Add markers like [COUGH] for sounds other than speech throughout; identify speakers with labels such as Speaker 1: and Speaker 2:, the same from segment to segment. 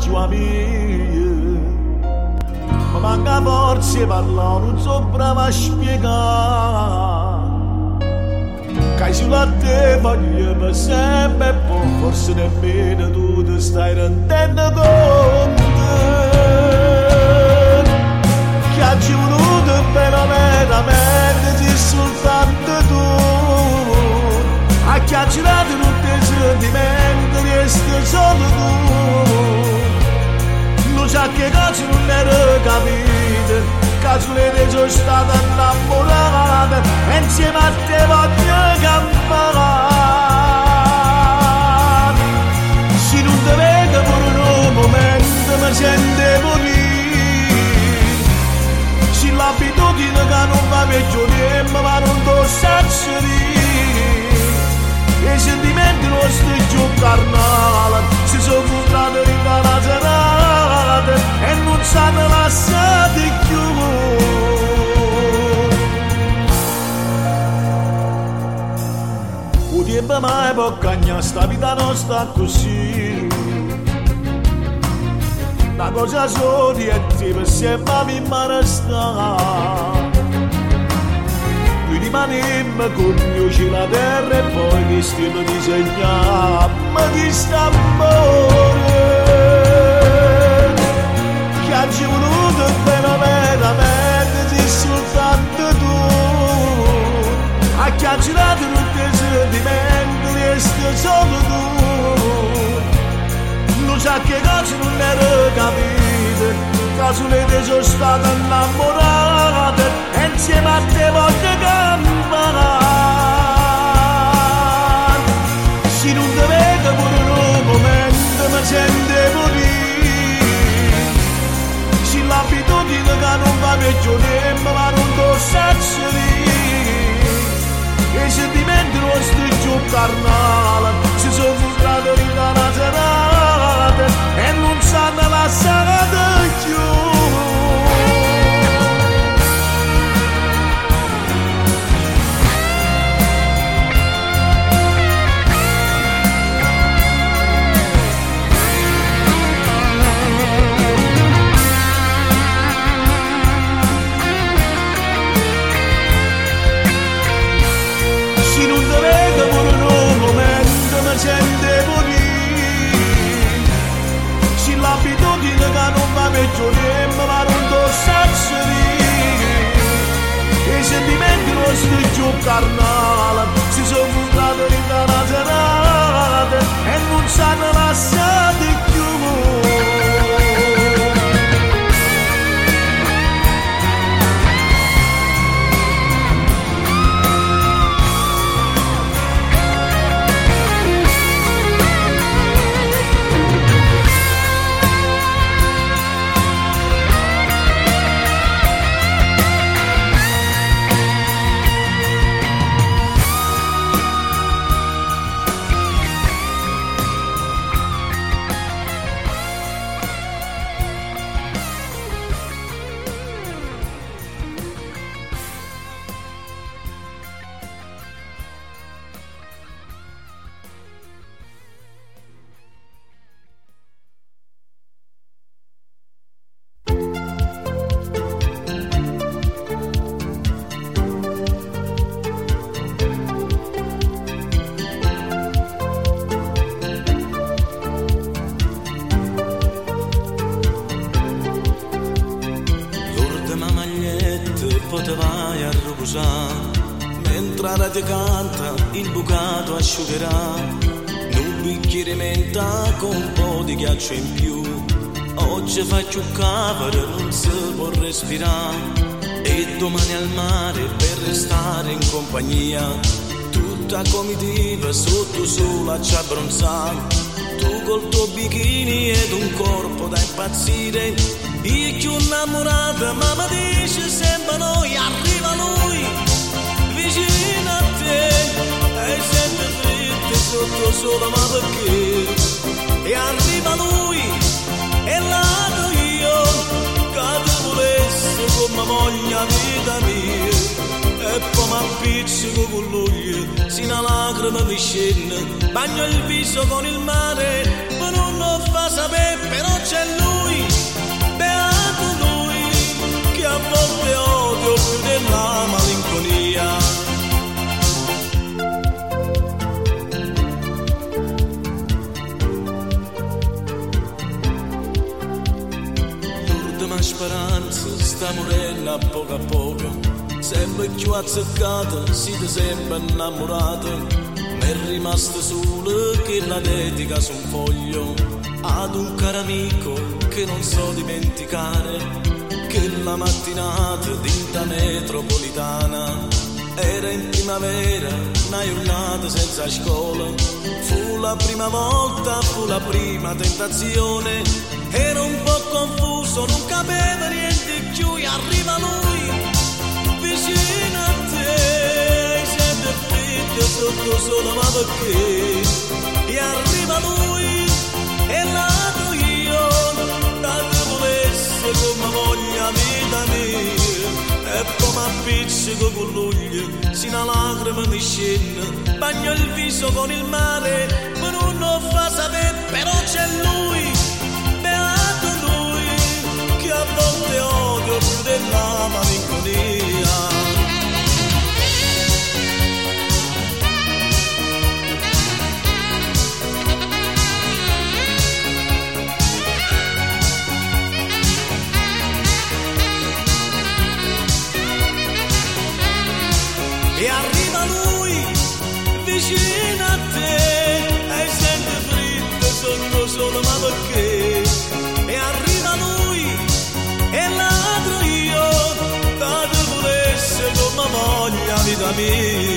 Speaker 1: più amico Ma manca forza parlare, non so brava a spiegare. Che sulla te voglio per sempre e poi forse nemmeno tu ti stai rendendo conto. Che ha voluto veramente di soltanto tu. A chiacchierare tutti i sentimenti resti solo tu non sa che cazzo non era capito cazzo le sono stata innamorata e insieme a te voglio campare se non ti vedo per un momento mi sento lì se l'abitudine che non va peggio niente ma non do senso di i sentimenti nostri giù carnale si sono frustrati in una serata e non sanno lasciati più un mai può cagnare sta vita nostra così. Una cosa sola e ti per sempre mi resta rimanemmo con io la terra e poi che stiamo disegnando di st'amore che ha voluto veramente di soltanto tu a chiacchierare tutti i sentimenti resti solo tu non sa che cosa non ero capito caso le sono state innamorate e insieme a te voglio campare se non ti vedo per un momento mi sento non ragione ma non dorsaceli e se ti mentre lo stringio carnale si sono frustrato in una serata e non sanno la se di me di carnale. Vita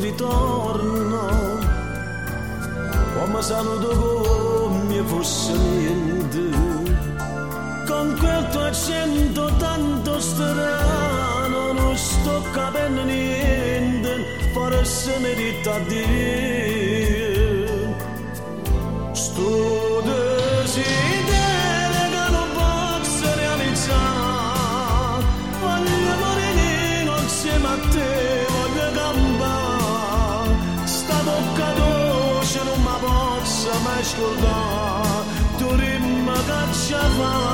Speaker 1: ritorno come saluto come fosse niente. Con quel tuo accento tanto strano non sto capendo niente forse merita dita dire שלווה, תורים מגד שווה.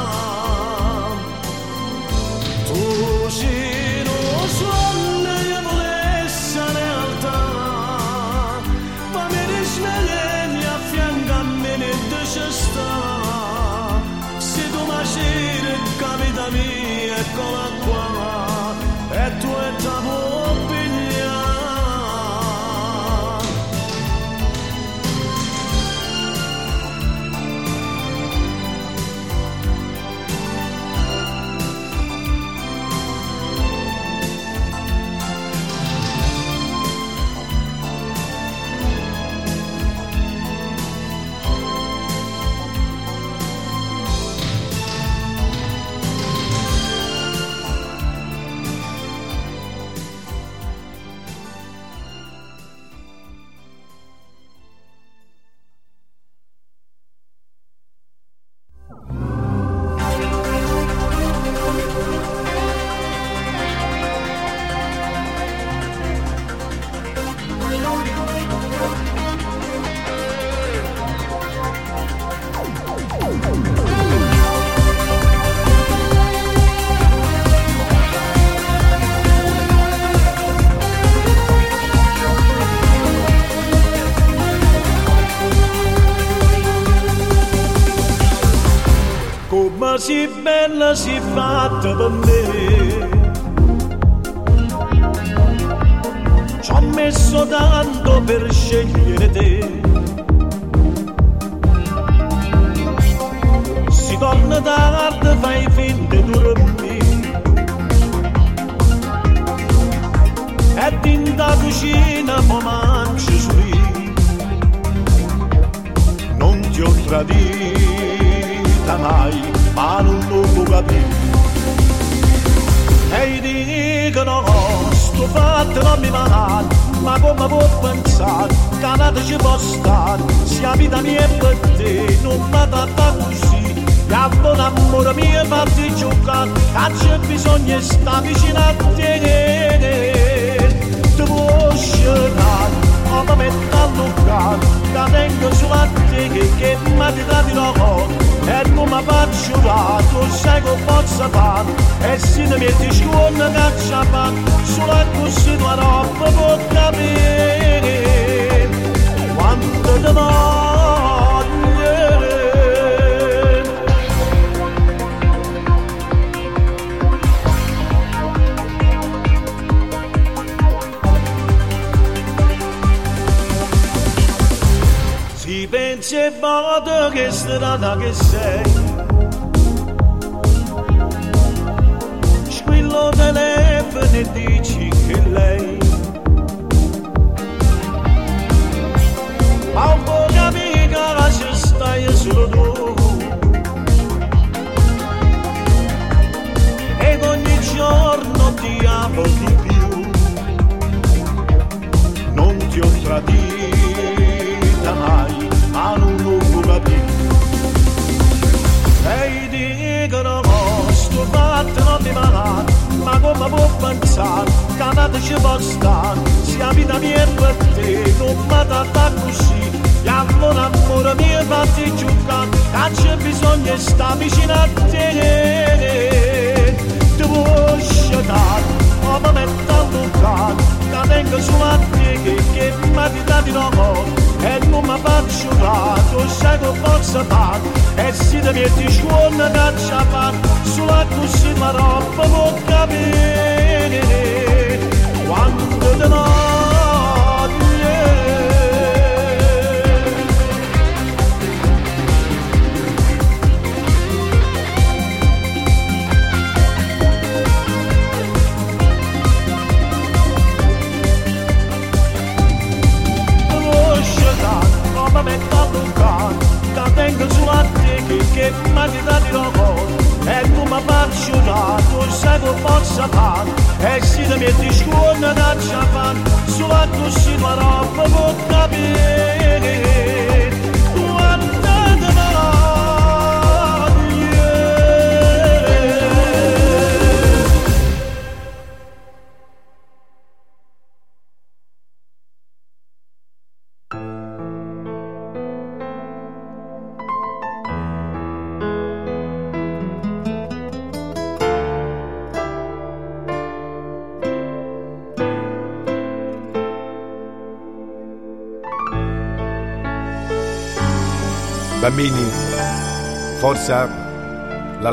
Speaker 1: nuggets that
Speaker 2: our nuggets say.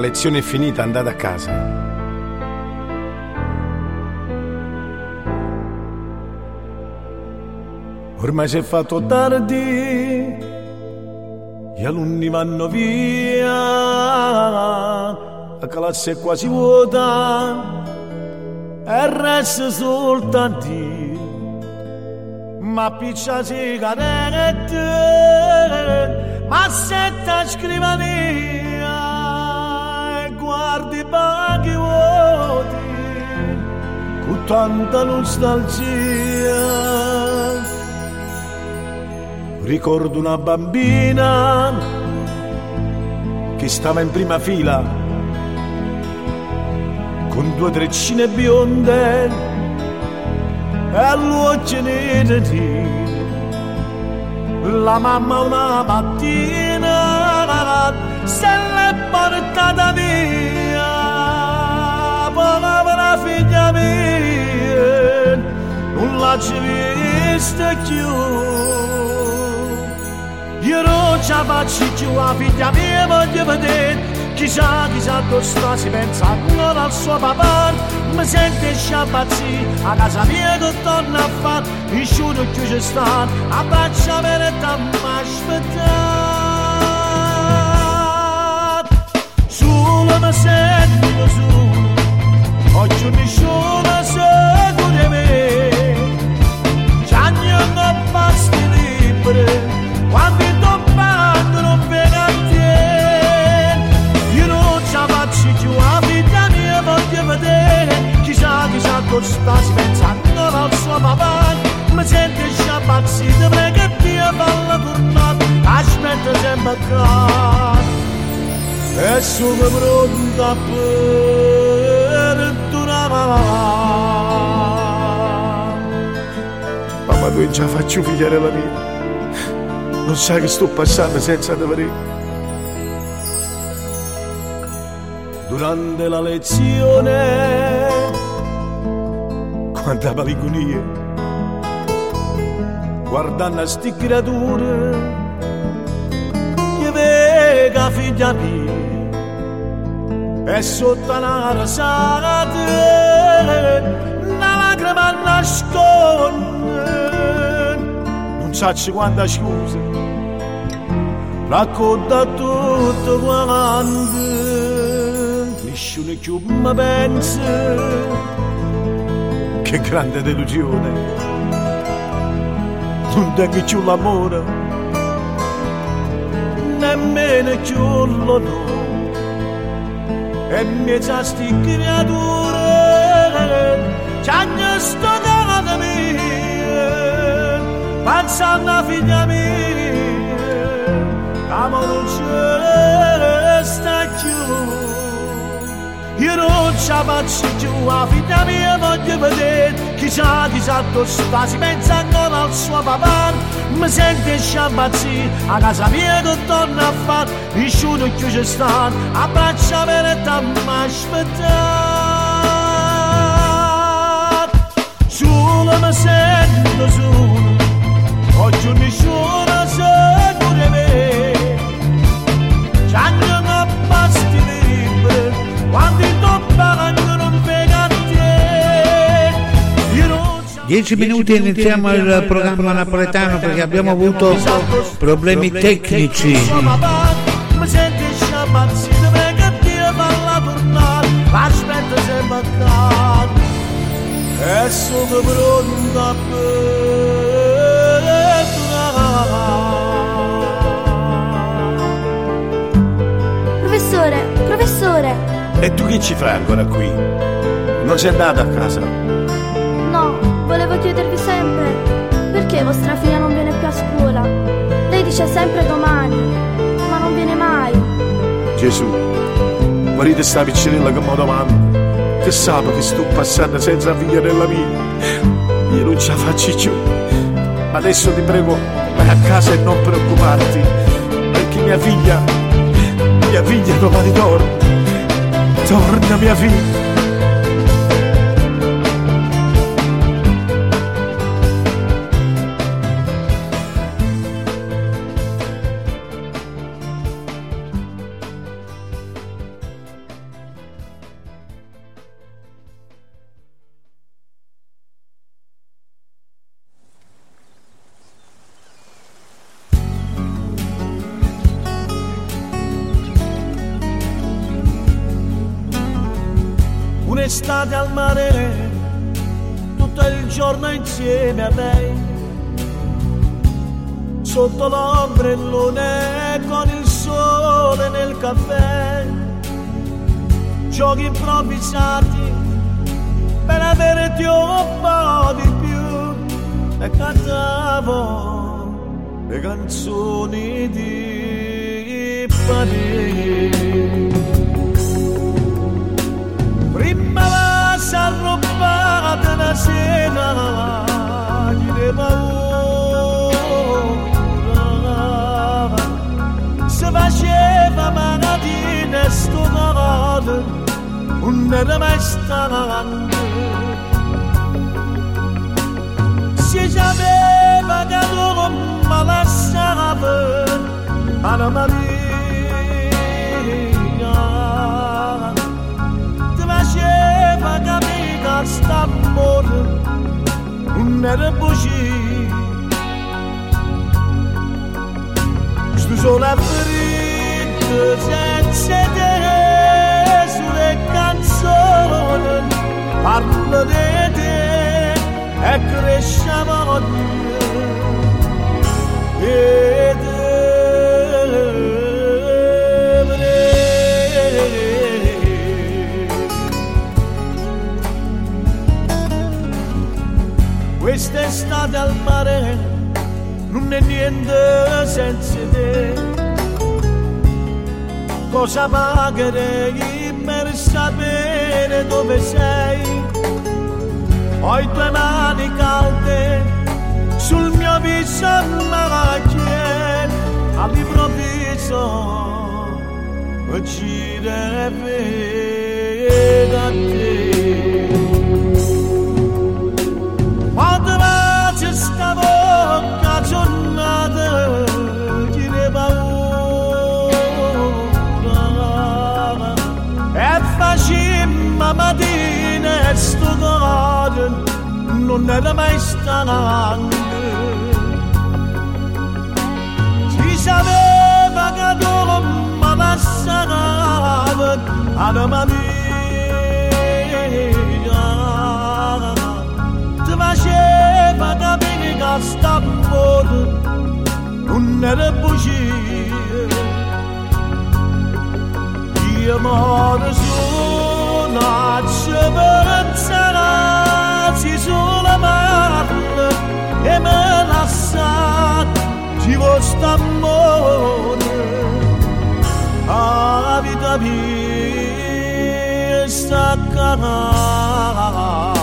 Speaker 2: Lezione è finita, andate a casa.
Speaker 1: Ormai si è fatto tardi, gli alunni vanno via, la classe è quasi vuota e resta soltanto ma piccia sigarette, ma setta scrivania tanta nostalgia. Ricordo una bambina che stava in prima fila con due treccine bionde e all'occhio neri la mamma una mattina se l'è portata via povera figlia mia vista più io non ci faccio più la figlia mia voglio vedere chissà chissà dove sta si pensa ancora al suo papà mi sente sciapazzì a casa mia che torna a fare il sciuto che ci sta a braccia per e aspettare solo mi sento solo oggi nessuno sa di me sono pronta per tornare
Speaker 2: Non ce la faccio figliare la mia. Non sai che sto passando senza vedere.
Speaker 1: durante la lezione quanta maligonia guardando a sti creature che vega figlia mia e sotto una rasata una lacrima nasconde sacci quanta scusa racconta tutto quanto nessuno più mi pensa. Che grande delusione. Non tengo più l'amore. Nemmeno più l'onore. E sa sti creature. Ci hanno stoccato mia pensando a figlia mia amo non c'è sta più io non ci faccio più la figlia mia voglio vedere chissà chissà dove sta si pensa ancora al suo papà mi sente sciabazzì a casa mia che torna a fare il sciuto che ci sta a braccia per e aspettare solo mi sento solo oggi nessuno sa pure me. Ci hanno basti liberi quando non pega a te io non ci
Speaker 3: 10 minuti e iniziamo il programma napoletano perché abbiamo avuto problemi tecnici.
Speaker 1: Mi senti sciabazzino perché Dio falla tornare Aspetta
Speaker 4: professore,
Speaker 2: E tu che ci fai ancora qui? Non sei andato a casa?
Speaker 4: no, volevo chiedervi sempre perché vostra figlia non viene più a scuola. Lei dice sempre domani, ma non viene mai.
Speaker 1: Gesù, guarite sta piccinella che mi domanda, che sa che sto passando senza figlia nella mia. Io non ce la faccio più. Ma adesso ti prego, vai a casa e non preoccuparti, perché mia figlia, mia figlia domani torna. Torna mia figlia.
Speaker 5: Non era mai stanco si sapeva che tu mi lasciava anima mia ti faceva capire che st'amore non era bugie io muore su una speranza si sulla mano e me lascia ci vostra amore a vita mia sta canale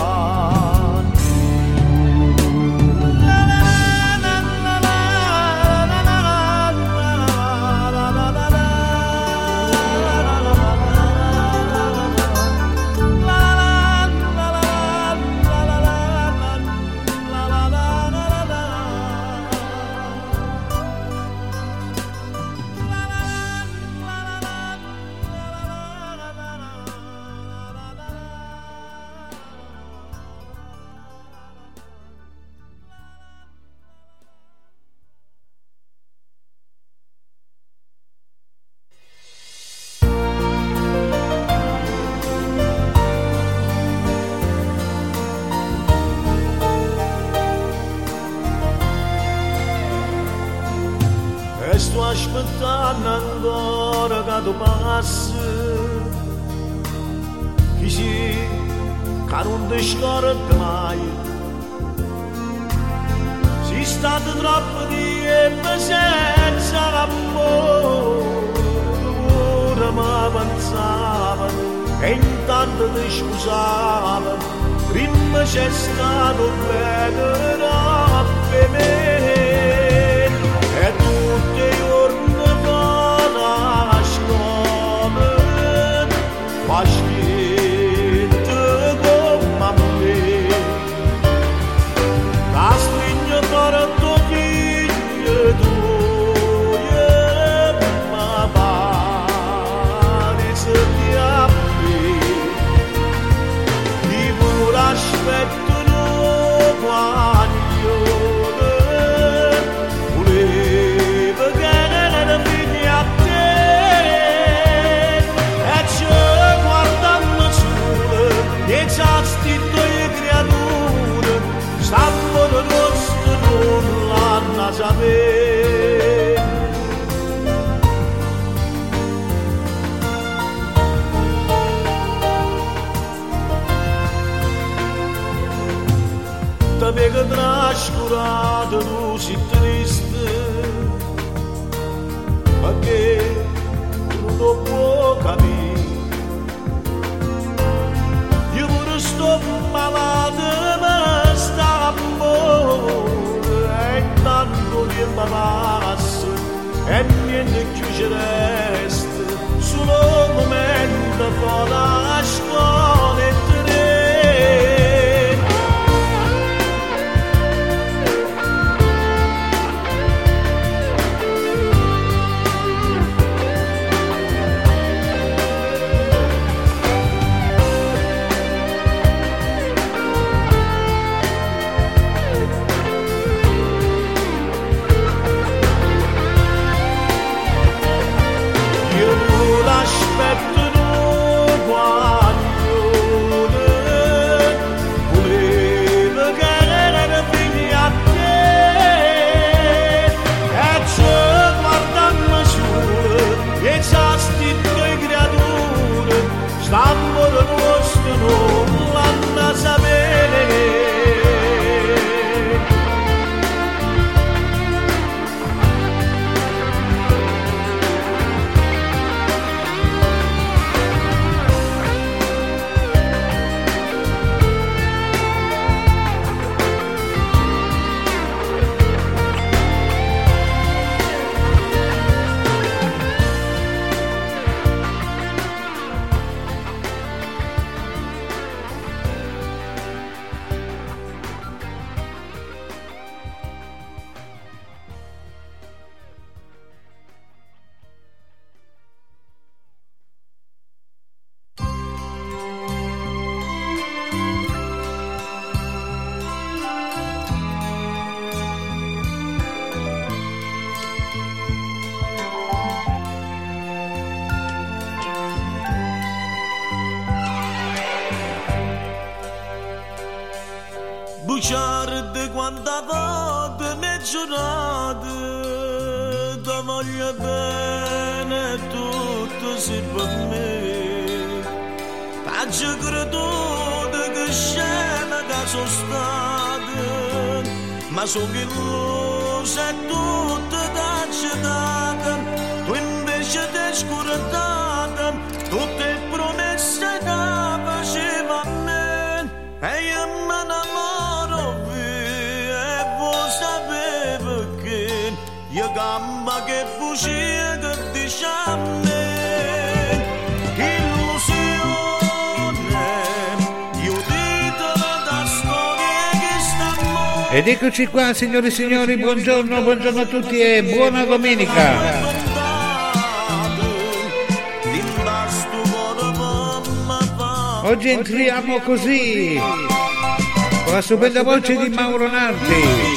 Speaker 5: endine che
Speaker 1: ci resta solo un momento fa la
Speaker 3: Eccoci qua signori e signori, buongiorno, buongiorno a tutti e buona domenica. Oggi entriamo così, con la stupenda voce di Mauro Nardi.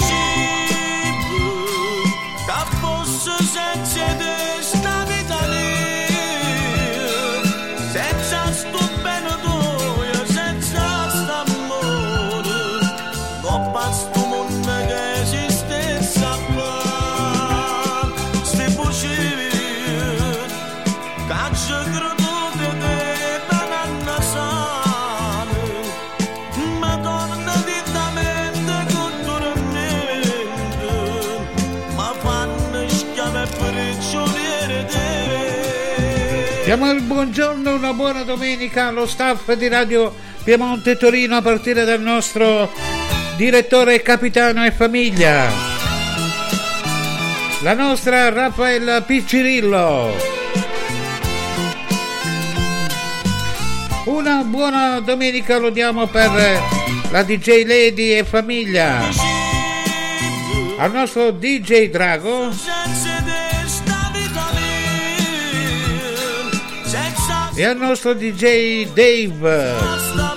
Speaker 3: Diamo il buongiorno, una buona domenica allo staff di Radio Piemonte Torino a partire dal nostro direttore capitano e famiglia. La nostra Raffaella Piccirillo. Una buona domenica lo diamo per la DJ Lady e famiglia. Al nostro DJ Drago. E al nostro DJ Dave.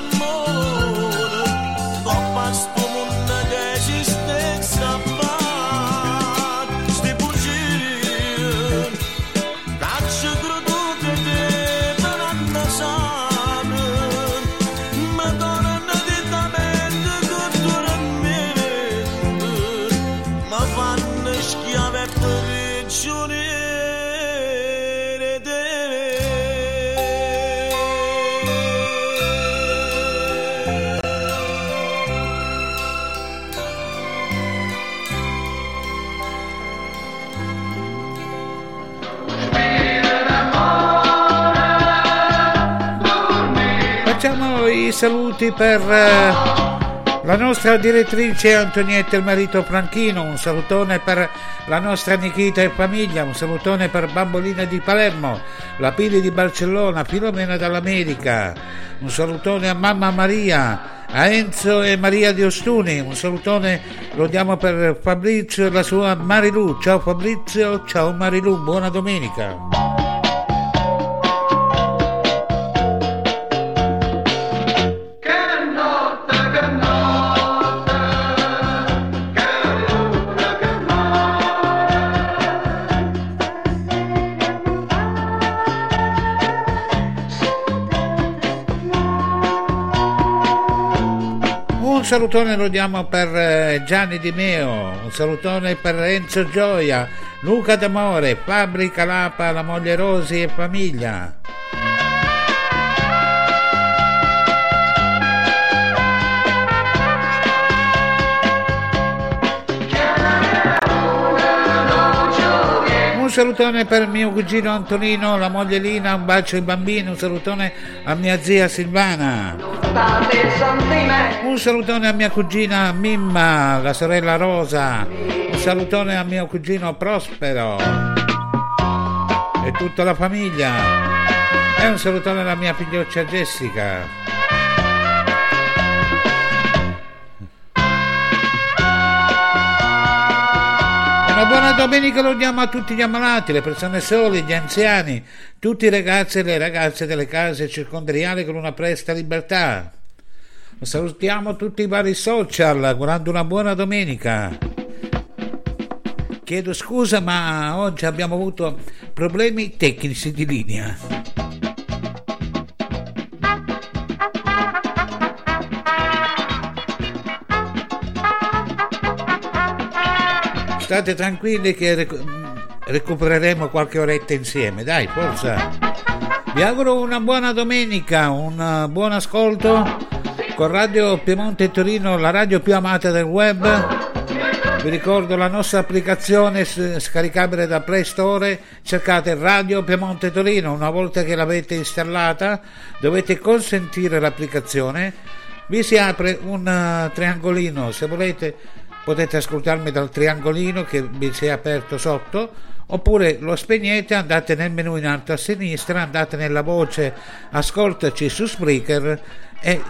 Speaker 3: Saluti per eh, la nostra direttrice Antonietta e il marito Franchino, un salutone per la nostra Nikita e famiglia, un salutone per Bambolina di Palermo, la Pili di Barcellona, Filomena dall'America, un salutone a mamma Maria, a Enzo e Maria di Ostuni, un salutone lo diamo per Fabrizio e la sua Marilu. Ciao Fabrizio, ciao Marilu, buona domenica. Salutone lo diamo per eh, Gianni Di Meo, un salutone per Enzo Gioia, Luca D'Amore, Fabri Calapa, la moglie Rosi e famiglia. Salutone per mio cugino Antonino, la moglie Lina, un bacio ai bambini, un salutone a mia zia Silvana. Un salutone a mia cugina Mimma, la sorella Rosa. Un salutone a mio cugino Prospero e tutta la famiglia. E un salutone alla mia figlioccia Jessica. Una buona domenica lo diamo a tutti gli ammalati, le persone sole, gli anziani, tutti i ragazzi e le ragazze delle case circondariali con una presta libertà. Salutiamo tutti i vari social, augurando una buona domenica. Chiedo scusa, ma oggi abbiamo avuto problemi tecnici di linea. State tranquilli che recupereremo qualche oretta insieme, dai, forza. Vi auguro una buona domenica, un buon ascolto con Radio Piemonte Torino, la radio più amata del web. Vi ricordo la nostra applicazione scaricabile da Play Store, cercate Radio Piemonte Torino, una volta che l'avete installata dovete consentire l'applicazione, vi si apre un uh, triangolino, se volete potete ascoltarmi dal triangolino che vi si è aperto sotto oppure lo spegnete andate nel menu in alto a sinistra andate nella voce ascoltaci su Spreaker e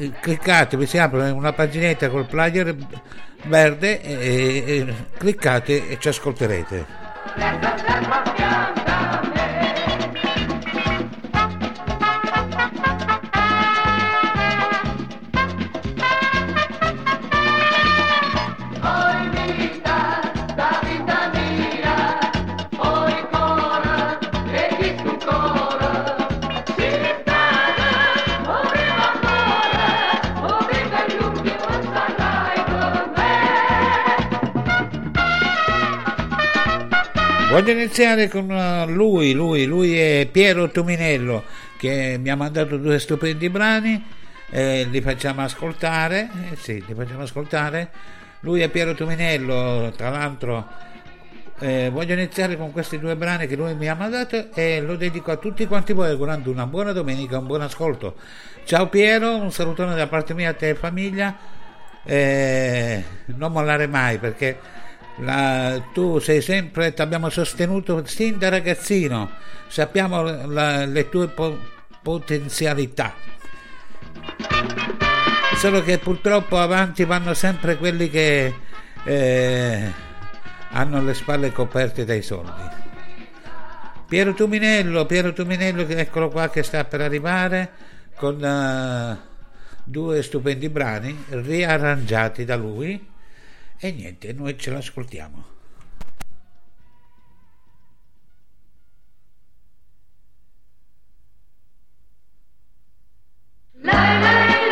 Speaker 3: eh, cliccate vi si apre una paginetta col player verde e, e, e cliccate e ci ascolterete Voglio iniziare con uh, lui, lui, lui è Piero Tominello che mi ha mandato due stupendi brani, eh, li facciamo ascoltare, eh, sì, li facciamo ascoltare. Lui è Piero Tominello, tra l'altro Eh, voglio iniziare con questi due brani che lui mi ha mandato e lo dedico a tutti quanti voi augurando una buona domenica, un buon ascolto. Ciao Piero, un salutone da parte mia a te e famiglia. Eh, non mollare mai perché la, tu sei sempre, ti abbiamo sostenuto sin da ragazzino, sappiamo la, le tue po- potenzialità. Solo che purtroppo avanti vanno sempre quelli che eh, hanno le spalle coperte dai soldi. Piero Tuminello, Piero Tuminello, eccolo qua che sta per arrivare con uh, due stupendi brani riarrangiati da lui e niente, noi ce l'ascoltiamo. La, la.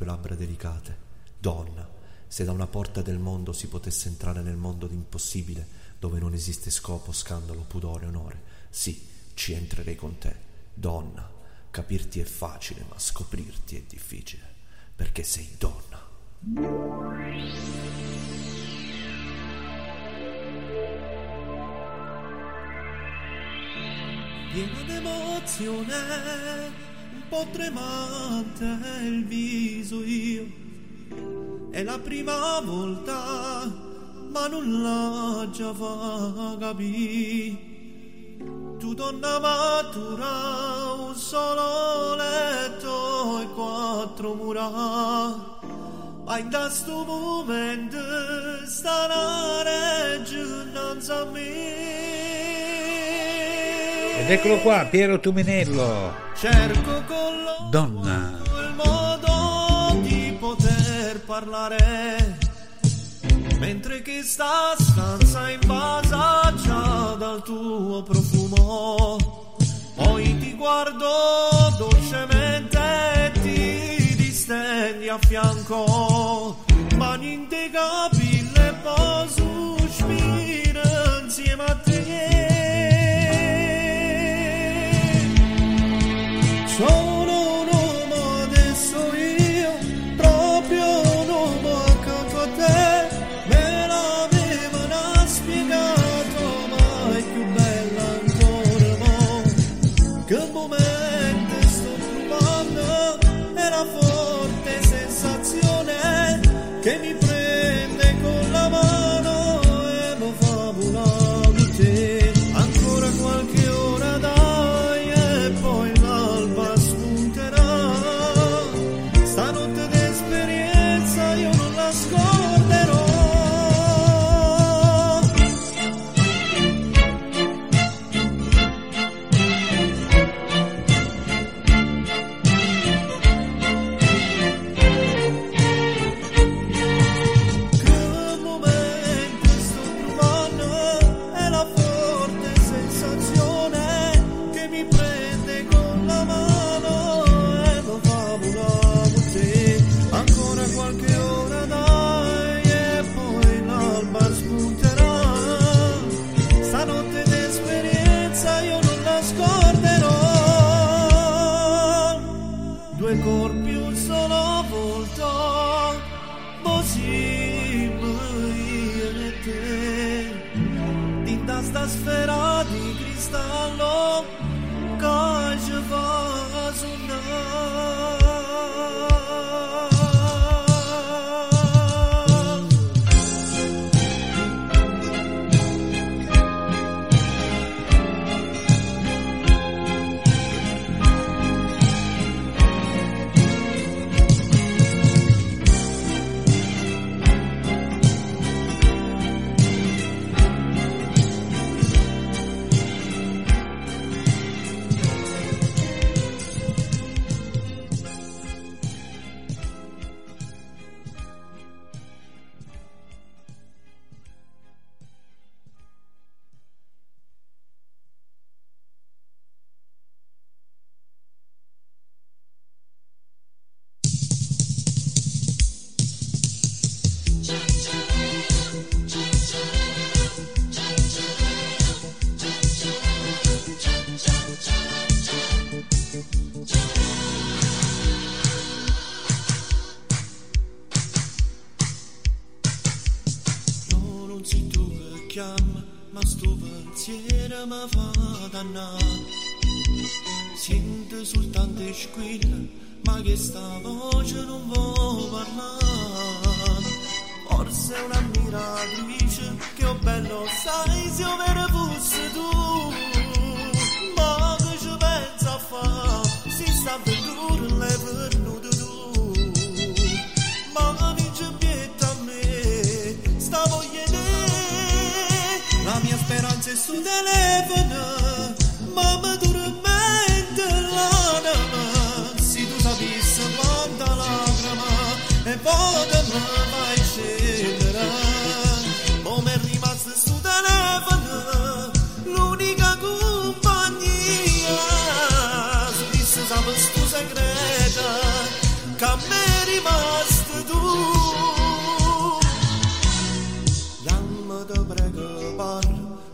Speaker 6: Tue labbra delicate. Donna, se da una porta del mondo si potesse entrare nel mondo d'impossibile, dove non esiste scopo, scandalo, pudore, onore, sì, ci entrerei con te. Donna, capirti è facile, ma scoprirti è difficile, perché sei donna.
Speaker 1: Piena d'emozione po' tremante il viso la prima volta, ma nulla già fa capire. Tu donna matura, un solo letto e quattro mura. Ma in questo momento sta una regge innanzi a me.
Speaker 3: Ed eccolo qua, Piero Tuminello.
Speaker 1: Cerco con loro
Speaker 3: Donna.
Speaker 1: Parlare. Mentre che sta stanza invasa già dal tuo profumo. Poi ti guardo dolcemente e ti distendi a fianco. Mani in te capille, poi sospiro insieme a te. un momento sto provando è la forte sensazione che mi prende mi fa dannare Sento soltanto squilla ma che sta voce non vuole parlare. Forse è una miratrice che ho bello sai se io vedo c'è su telefono, mamma dormente l'anima, si tu sapessi quanta lacrima e poi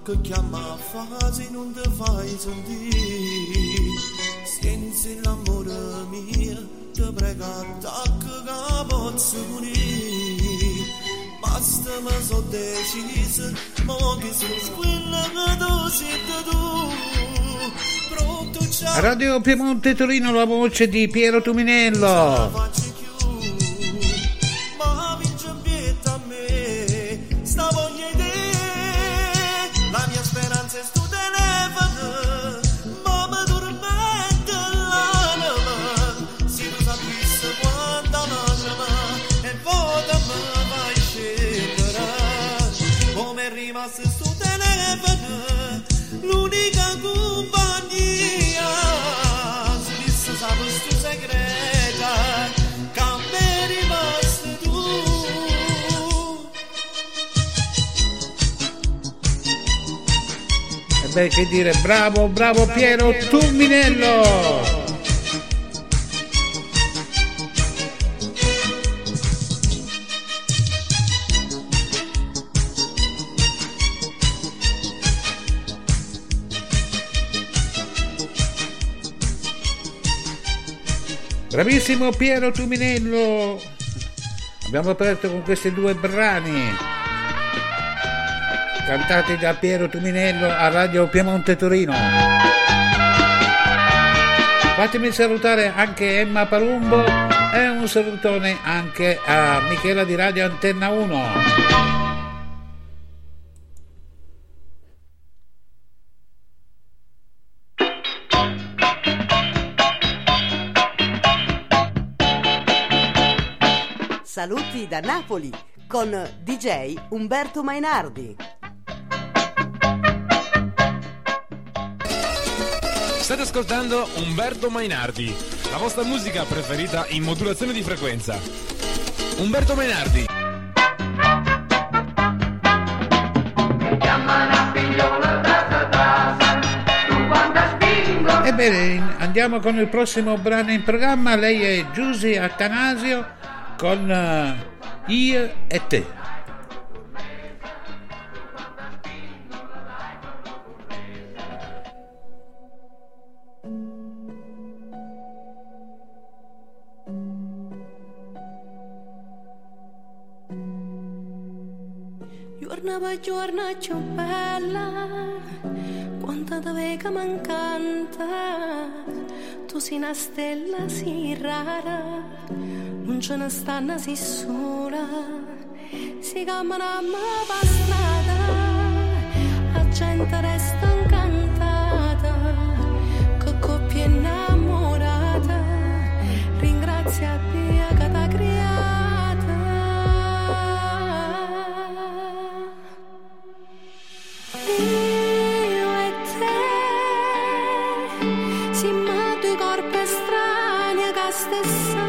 Speaker 1: che chiama fasi non ti fai sentire senza l'amore mio ti prega attacca che posso unire basta ma so deciso mo che sono quella che tu siete tu.
Speaker 3: Radio Piemonte Torino la voce di Piero Tuminello. beh, che dire, bravo, bravo, bravo Piero, Piero Tumminello. Bravissimo Piero Tuminello! Abbiamo aperto con questi due brani cantati da Piero Tuminello a Radio Piemonte Torino. Fatemi salutare anche Emma Palumbo e un salutone anche a Michela di Radio Antenna 1.
Speaker 7: saluti da Napoli con DJ Umberto Mainardi.
Speaker 8: State ascoltando Umberto Mainardi, la vostra musica preferita in modulazione di frequenza. Umberto Mainardi.
Speaker 3: Ebbene, andiamo con il prossimo brano in programma. Lei è Giusy Attanasio con uh, Io e te.
Speaker 9: Per giorno più bella, quanta vega mancanta, tu sei una stella sì rara, non ce ne stanno sì sola, si cammina strada, la gente resta incantata, che coppia innamorata, ringrazia si ma tu corpo è strani a
Speaker 10: stessa.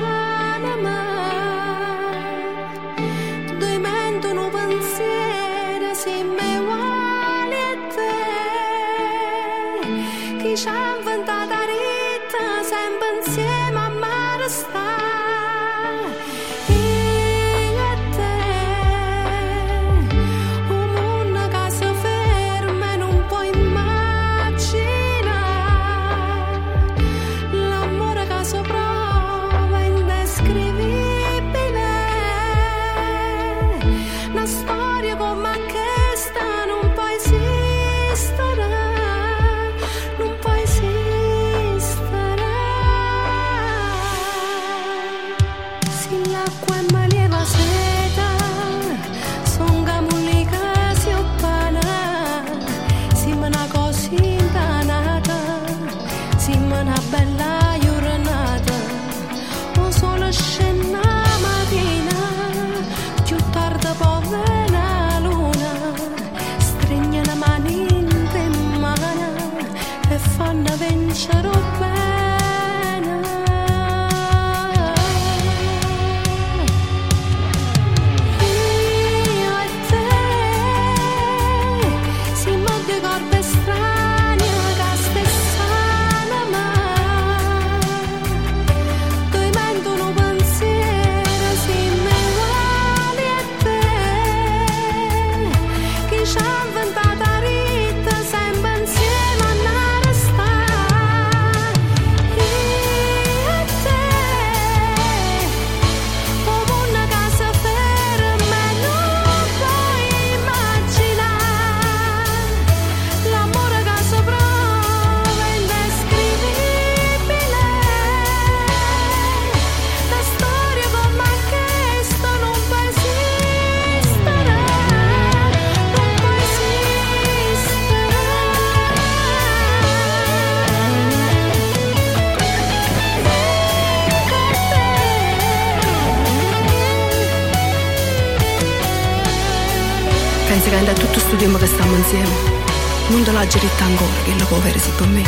Speaker 10: L'ha girato ancora che lo può avere per me.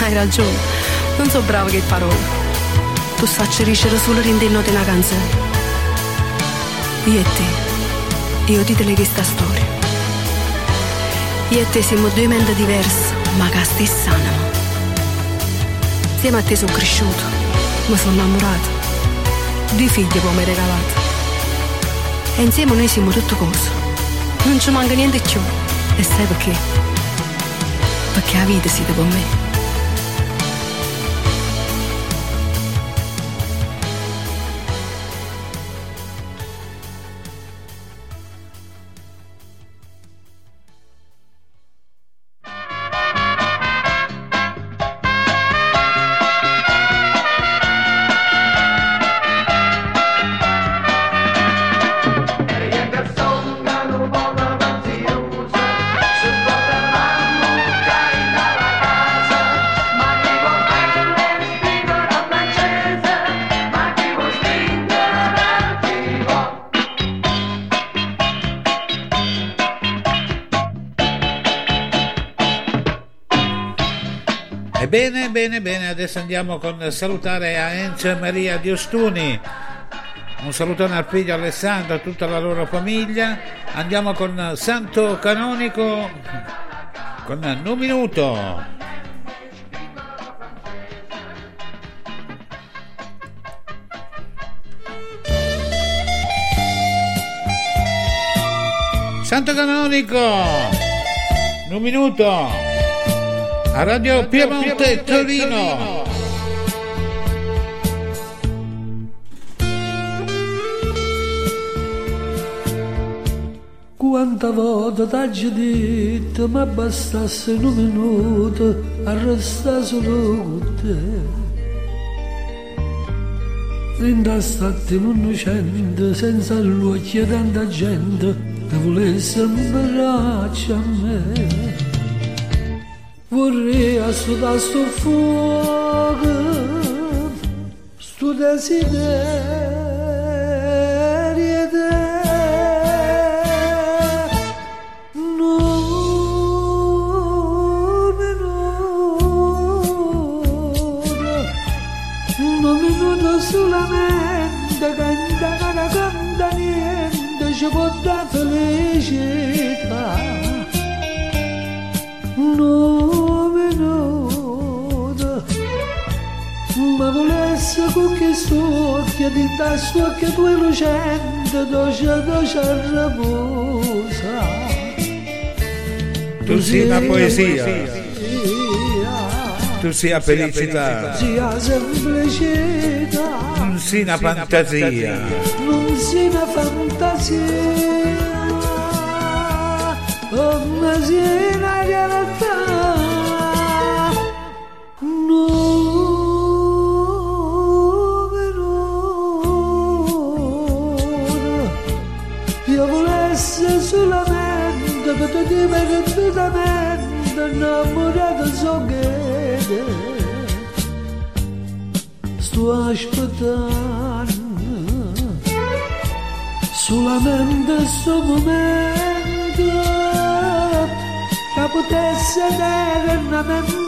Speaker 10: Hai ragione, non so bravo che parole. Tu sai riuscire solo rendendo una canzone. Io e te, io ditele questa storia. Io e te siamo due menti diverse, ma che stessa anima. Insieme a te sono cresciuto, mi sono innamorato. Due figli poi mi hai regalato. E insieme noi siamo tutto cose. Non ci manca niente più. E sai perché? Perché la vita siete con me.
Speaker 3: Bene, bene, adesso andiamo con salutare a Ence Maria di Ostuni. Un salutone al figlio Alessandro, a tutta la loro famiglia. Andiamo con Santo Canonico con un minuto. Santo Canonico, un minuto a Radio Piemonte Torino.
Speaker 11: Quanta volta t'hai detto ma bastasse un minuto a restare solo con te Rindastatte innocente senza l'occhio tanta gente che volesse imbraccia a me Vorrei assodare sto fuoco, sto desiderio te Non minuto, un minuto solamente canta non canta niente ci può dare felicità un volesse con che suocchia di da suocchia tue lucente dolce dolce raposa
Speaker 3: Tu sia una poesia, tu sia felicità,
Speaker 11: sia semplicità
Speaker 3: non sia una fantasia.
Speaker 11: non sia una fantasia ma sia una realtà solamente per te divertitamente innamorato so che sto aspettando solamente sto momento. Che potesse dare una mente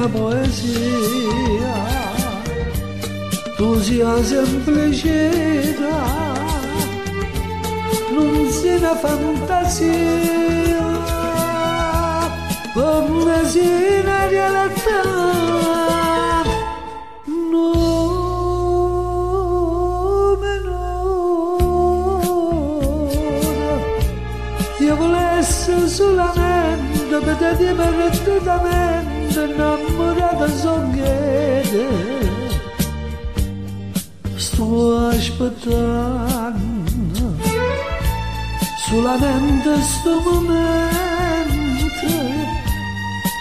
Speaker 11: una poesia, tu sia semplicità, non sei una fantasia, come sei una realtà. Numero io volesse solamente per te divertitamente innamorata son che te sto aspettando solamente sto momento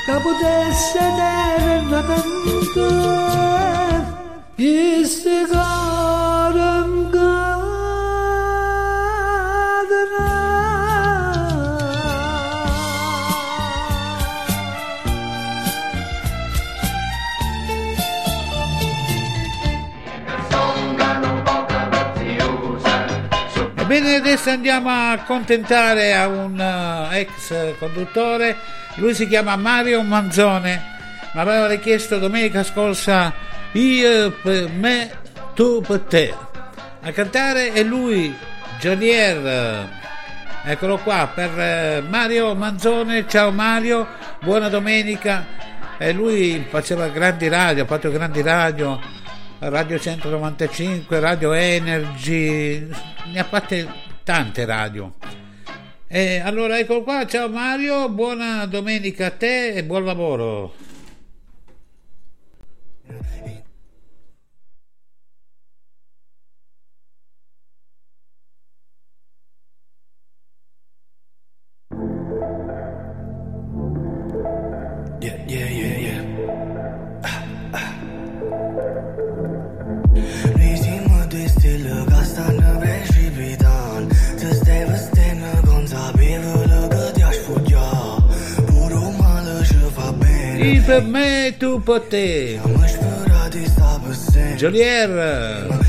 Speaker 11: che potesse dare una mente
Speaker 3: Ebbene, adesso andiamo a accontentare a un eh, ex conduttore, lui si chiama Mario Manzone, mi aveva richiesto domenica scorsa io per me, tu per te. A cantare è lui, Jolier. Eccolo qua per eh, Mario Manzone, ciao Mario, buona domenica. E lui faceva grandi radio, ha fatto grandi radio, Radio 195, Radio Energy, ne ha fatte tante radio. E allora eccolo qua, ciao Mario, buona domenica a te e buon lavoro.
Speaker 12: per me, tu per. Jolier.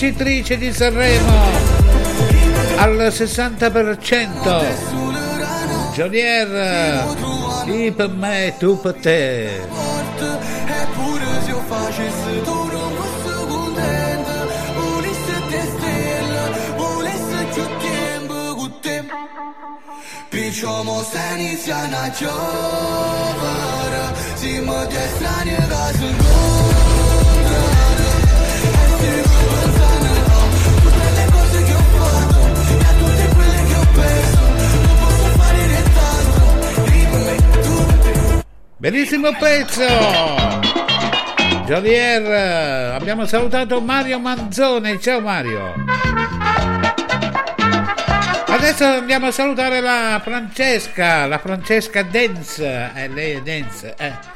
Speaker 12: vincitrice di Sanremo al 60%. Jolier, di per me, tu per te.
Speaker 3: Причому станеться на тьовара Зима десь на не разум
Speaker 12: Bellissimo pezzo! Javier, abbiamo salutato Mario Manzone, ciao Mario! Adesso andiamo a salutare la Francesca, la Francesca Dance, eh, lei è Dance, eh.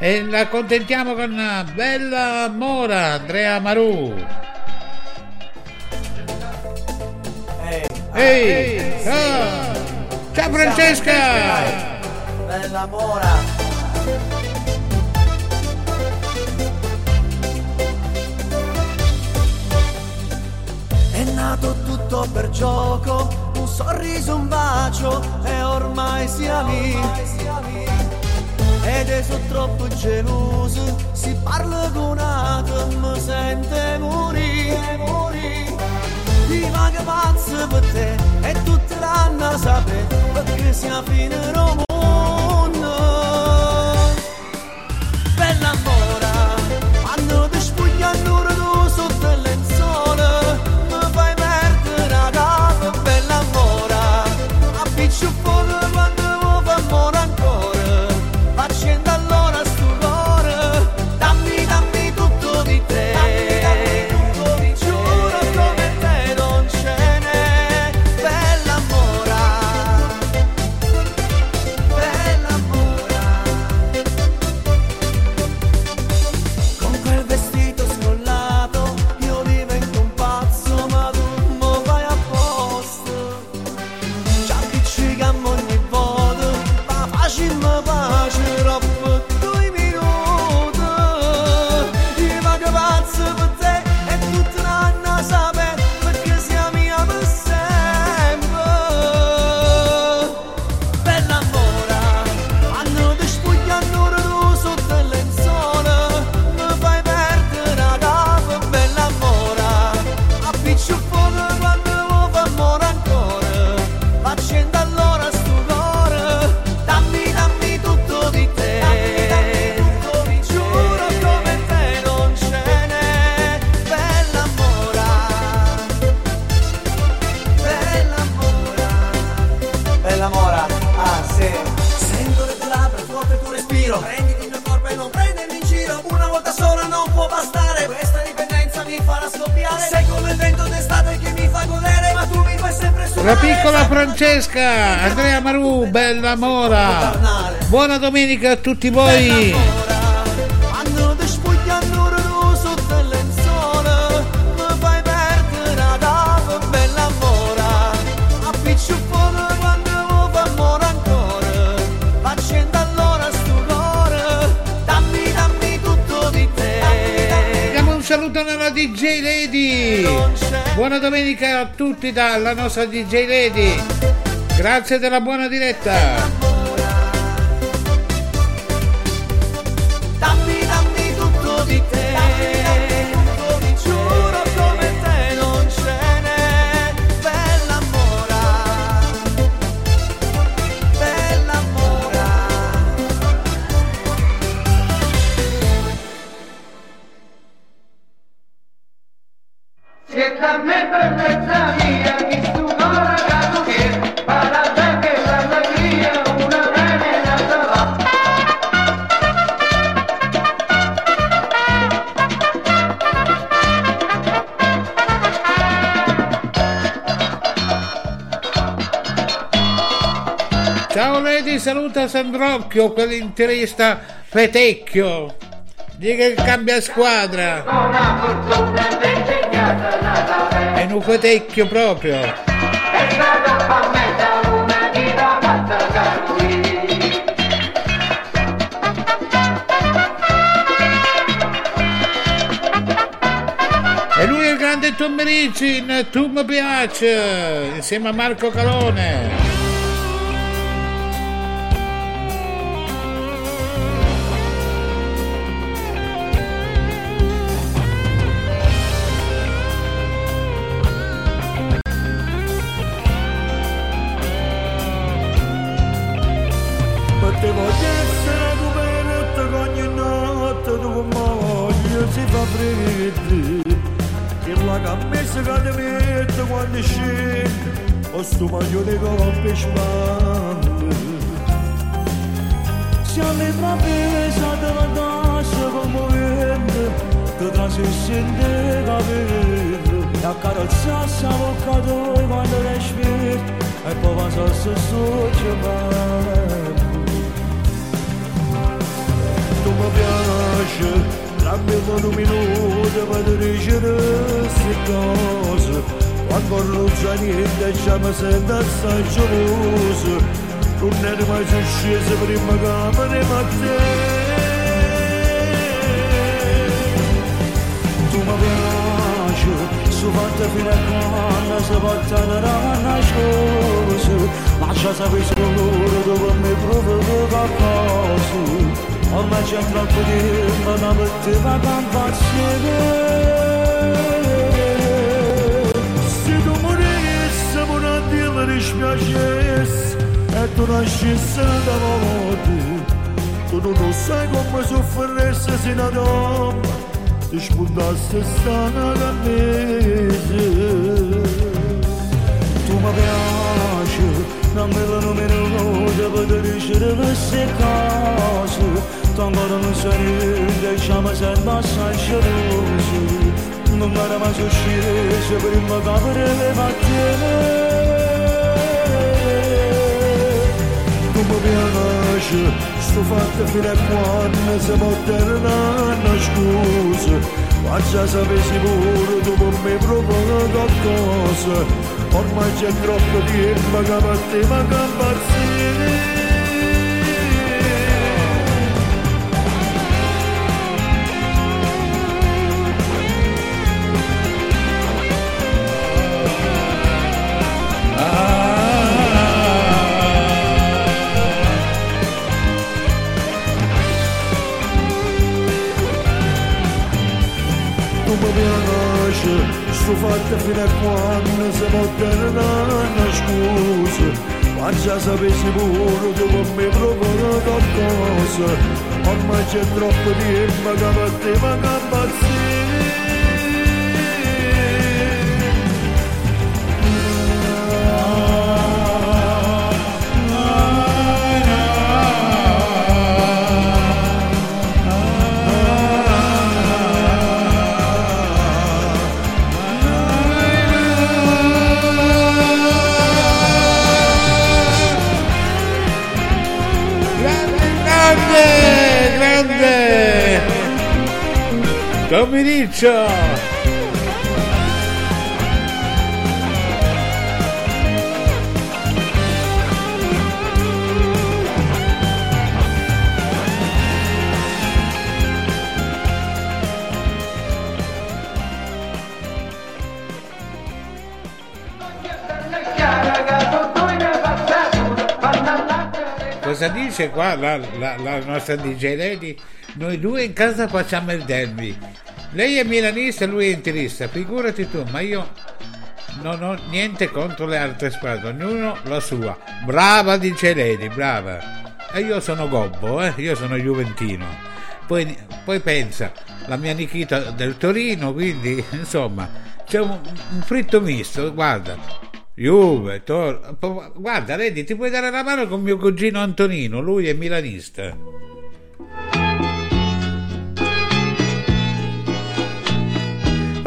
Speaker 12: E la accontentiamo con una bella mora, Andrea Maru. Eh, Ehi, hey, hey, hey, ciao. ciao Francesca!
Speaker 13: Bella mora! È nato tutto per gioco, un sorriso, un bacio e ormai siamo. Ormai ed è so troppo geloso si parla con altro mi sente morire morire. Ti vaga pazzo per te e tutta l'anno sapete perché si fine Roma tutto di te
Speaker 3: Diamo un saluto alla DJ Lady. Buona domenica a tutti dalla nostra DJ Lady. Grazie della buona diretta. Saluta Sandrocchio, quell'interista Fetecchio. Dica che cambia squadra. È un Fetecchio proprio. E lui è il grande Tom Ricci in Tu mi piace, insieme a Marco Calone.
Speaker 1: Che la cammessa che ti mette quando scendi O sto maglione coppe spante Si allena pesata la tassa come vento Che tra se sente capello E accarezzarsi a bocca tua quando respiri E poi va sotto sotto tu mi piace dammi un minuto per dicere queste cose quando non c'è niente già mi sento assai geloso non eri mai scesa prima che me ne te tu mi piace su fatta fino a quando si portano la nascosa lascia sapere sicuro dove mi provo qualcosa Ormai c'è troppo tempo da metteva campo assieme Se tu morissi per non dire dispiacessi E tu nascessi da morte Tu non lo sai come sofferessi se una donna Ti spuntasse stana da mese Tu mi piaci, non me lo numero per dicere queste cose Tu ancora non sei niente, diciamo sempre assai geloso Non mi era mai successo prima che per le mattine Tu mi piaci, sto fatto fino a quando si può terminare scusa Faccia sapessi pure tu con me proprio qualcosa Ormai c'è troppo tempo che per te manca sto fatta fino a quando si può terminare scusa Faccia sapessi pure tu con me proprio qualcosa. Ormai c'è troppo tempo che per te manca
Speaker 3: Dominicio! Cosa dice qua la, la- la nostra DJ Lady? Noi due in casa facciamo il derby. Lei è milanista e lui è interista, figurati tu, ma io non ho niente contro le altre squadre, ognuno la sua. Brava DJ Lady, brava. E io sono gobbo, eh? io sono juventino. Poi, poi pensa, la mia Nikita del Torino, quindi [LAUGHS] insomma c'è un, un fritto misto, guarda. Juve, Tor- guarda, Lady, ti puoi dare la mano con mio cugino Antonino, lui è milanista.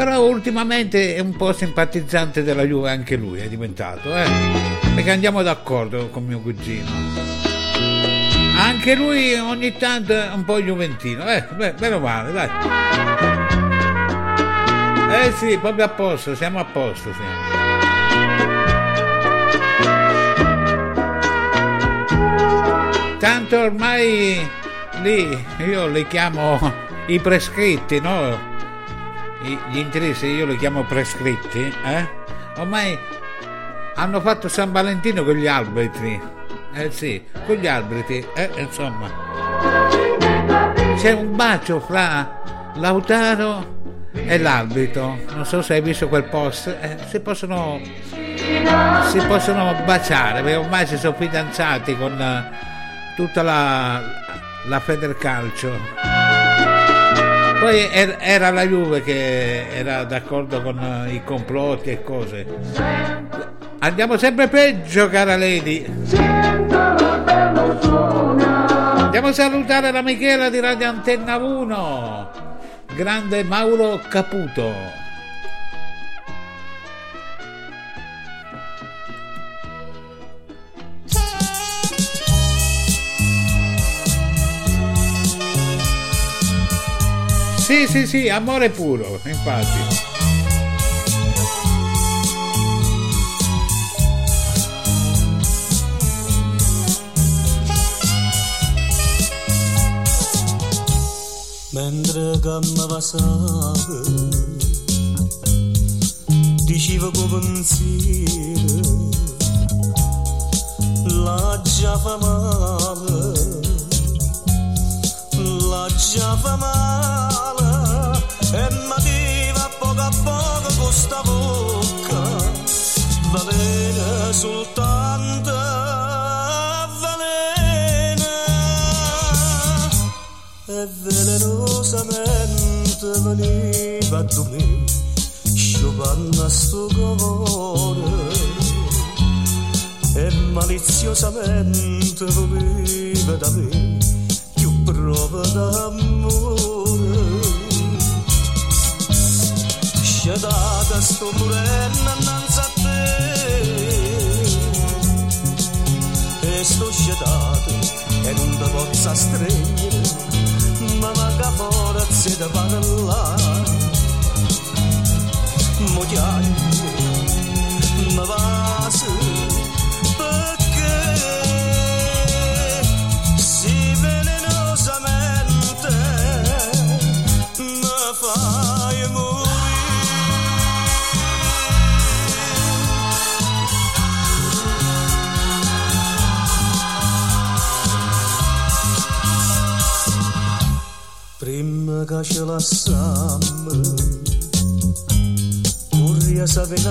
Speaker 3: Però ultimamente è un po' simpatizzante della Juve anche lui, è diventato, eh? Perché andiamo d'accordo con mio cugino. Anche lui ogni tanto è un po' juventino, eh? Beh, meno male, dai. Eh sì, proprio a posto, siamo a posto, siamo. Tanto ormai lì io li chiamo [LAUGHS] i prescritti, no? Gli interessi io li chiamo prescritti, eh? Ormai hanno fatto San Valentino con gli arbitri. Eh sì, con gli arbitri, eh, insomma. C'è un bacio fra Lautaro e l'arbitro. Non so se hai visto quel post. Eh, si possono si possono baciare perché ormai si sono fidanzati con eh, tutta la, la Federcalcio poi er- era la Juve che era d'accordo con eh, i complotti e cose. Andiamo sempre peggio cara Lady. Andiamo a salutare la Michela di Radio Antenna 1 grande Mauro Caputo Sì, sì, sì, amore puro, infatti.
Speaker 1: Mentre camminava diceva con pensiero la già fa la già fa sta bocca va bene soltanto velena e velenosamente veniva a me sciopando a sto cuore. E maliziosamente voleva da me più prova d'amore. Sciadata sto morendo innanzi a te. E sto sciadato e non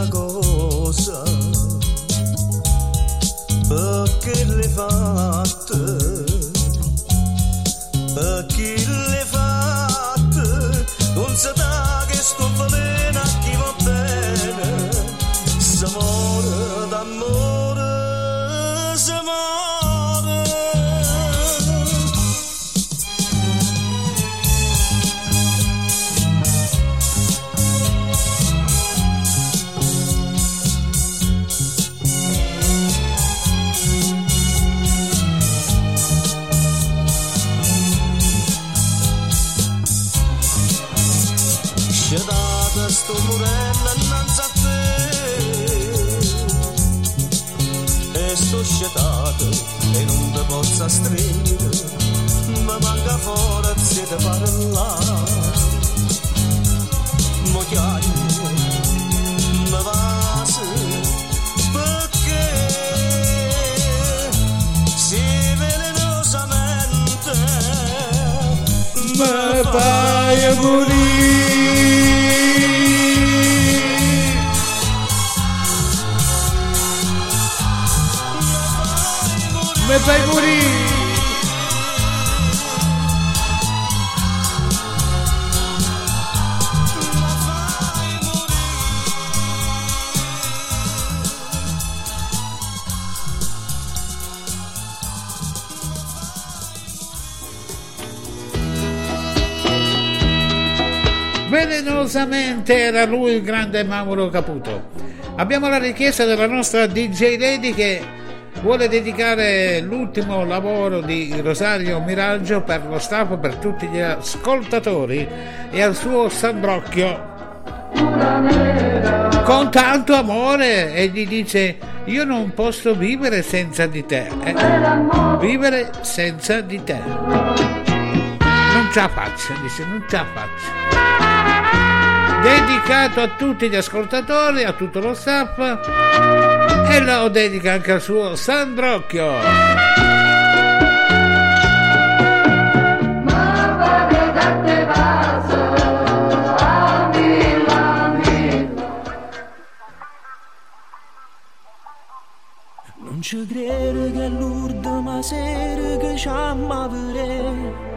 Speaker 3: ago era lui il grande Mauro Caputo. Abbiamo la richiesta della nostra DJ Lady che vuole dedicare l'ultimo lavoro di Rosario Miraggio per lo staff, per tutti gli ascoltatori e al suo Sandrocchio. Con tanto amore e gli dice io non posso vivere senza di te. eh. Vivere senza di te. Non ce la faccio, dice, non ce la faccio dedicato a tutti gli ascoltatori, a tutto lo staff e lo dedica anche al suo Sandrocchio.
Speaker 13: Non ci credo che l'ultima sera che ci amavere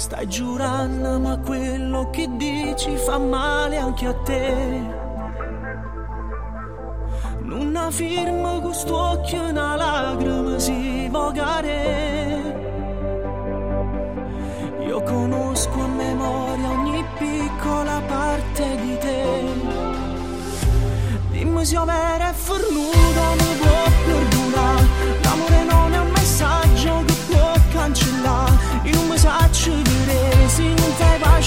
Speaker 13: Stai giurando ma che dici fa male anche a te. Ha firma questo occhio una lacrima si vogare Io conosco a memoria ogni piccola parte di te. Dimmi se io vero e fornuto mi può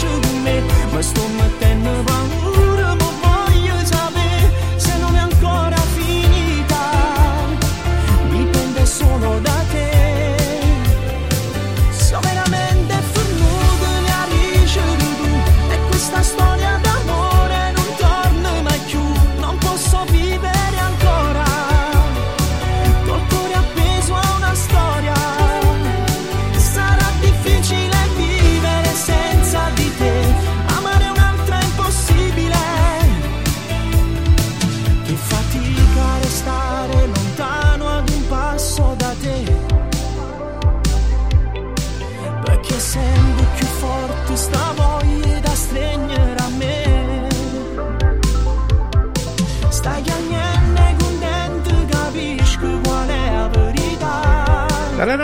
Speaker 13: non fai pace con me Ma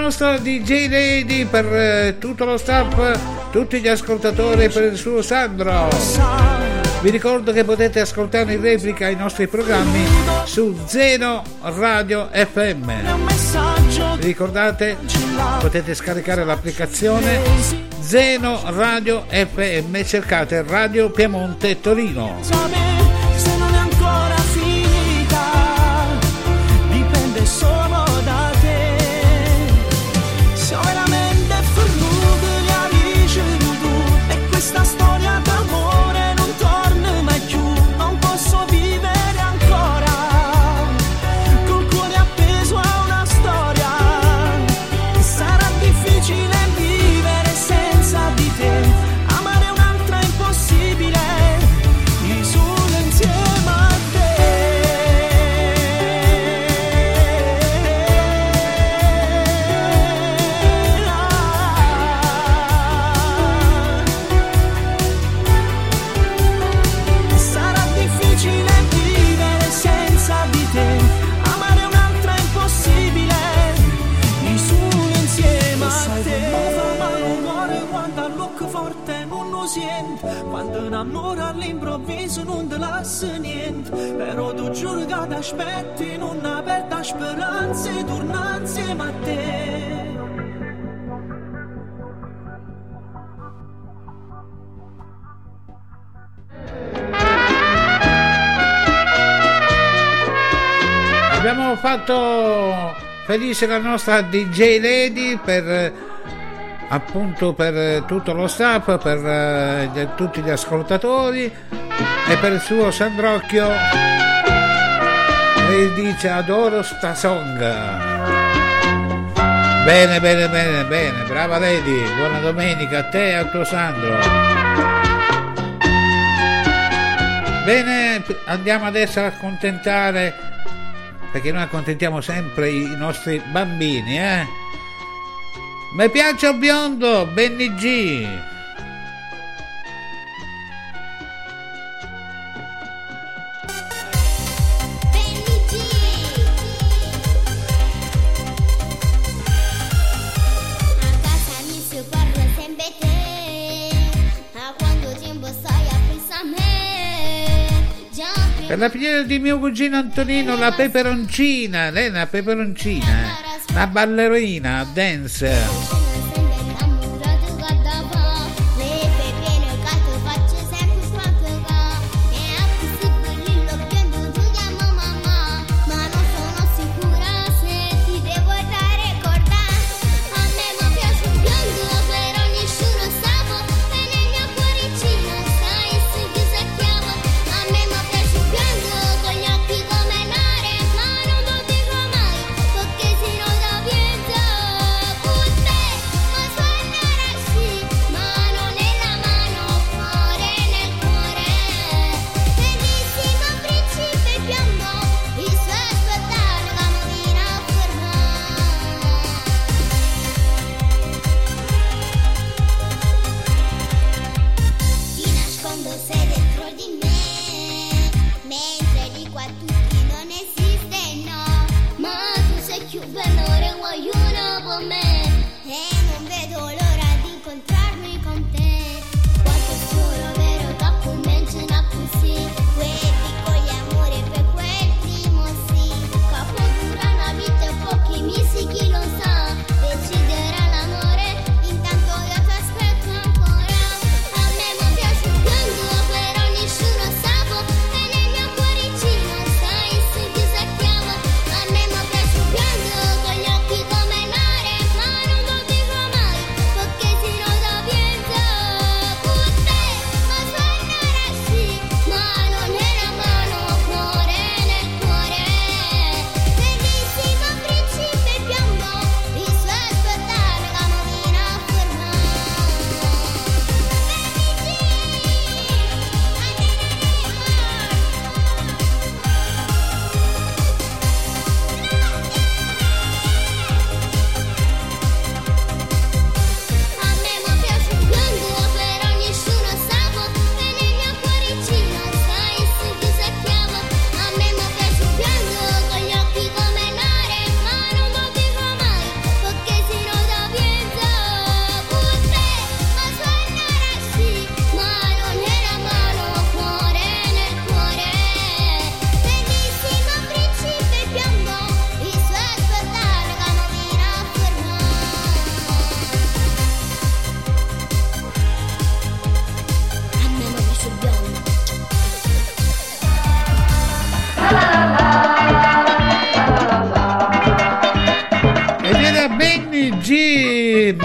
Speaker 3: nostra DJ Lady per eh, tutto lo staff, tutti gli ascoltatori per il suo Sandro. Vi ricordo che potete ascoltare in replica i nostri programmi su Zeno Radio FM. Ricordate, potete scaricare l'applicazione Zeno Radio FM, cercate Radio Piemonte Torino. fatto felice la nostra DJ Lady per appunto per tutto lo staff, per eh, tutti gli ascoltatori e per il suo Sandrocchio che dice adoro sta song. Bene, bene, bene, bene, brava Lady, buona domenica a te e al tuo Sandro. Bene, andiamo adesso a accontentare perché noi accontentiamo sempre i nostri bambini, eh? Mi piace un biondo, Benny G. la figlia di mio cugino Antonino, la peperoncina, lei è una peperoncina, eh?
Speaker 14: la ballerina, dancer.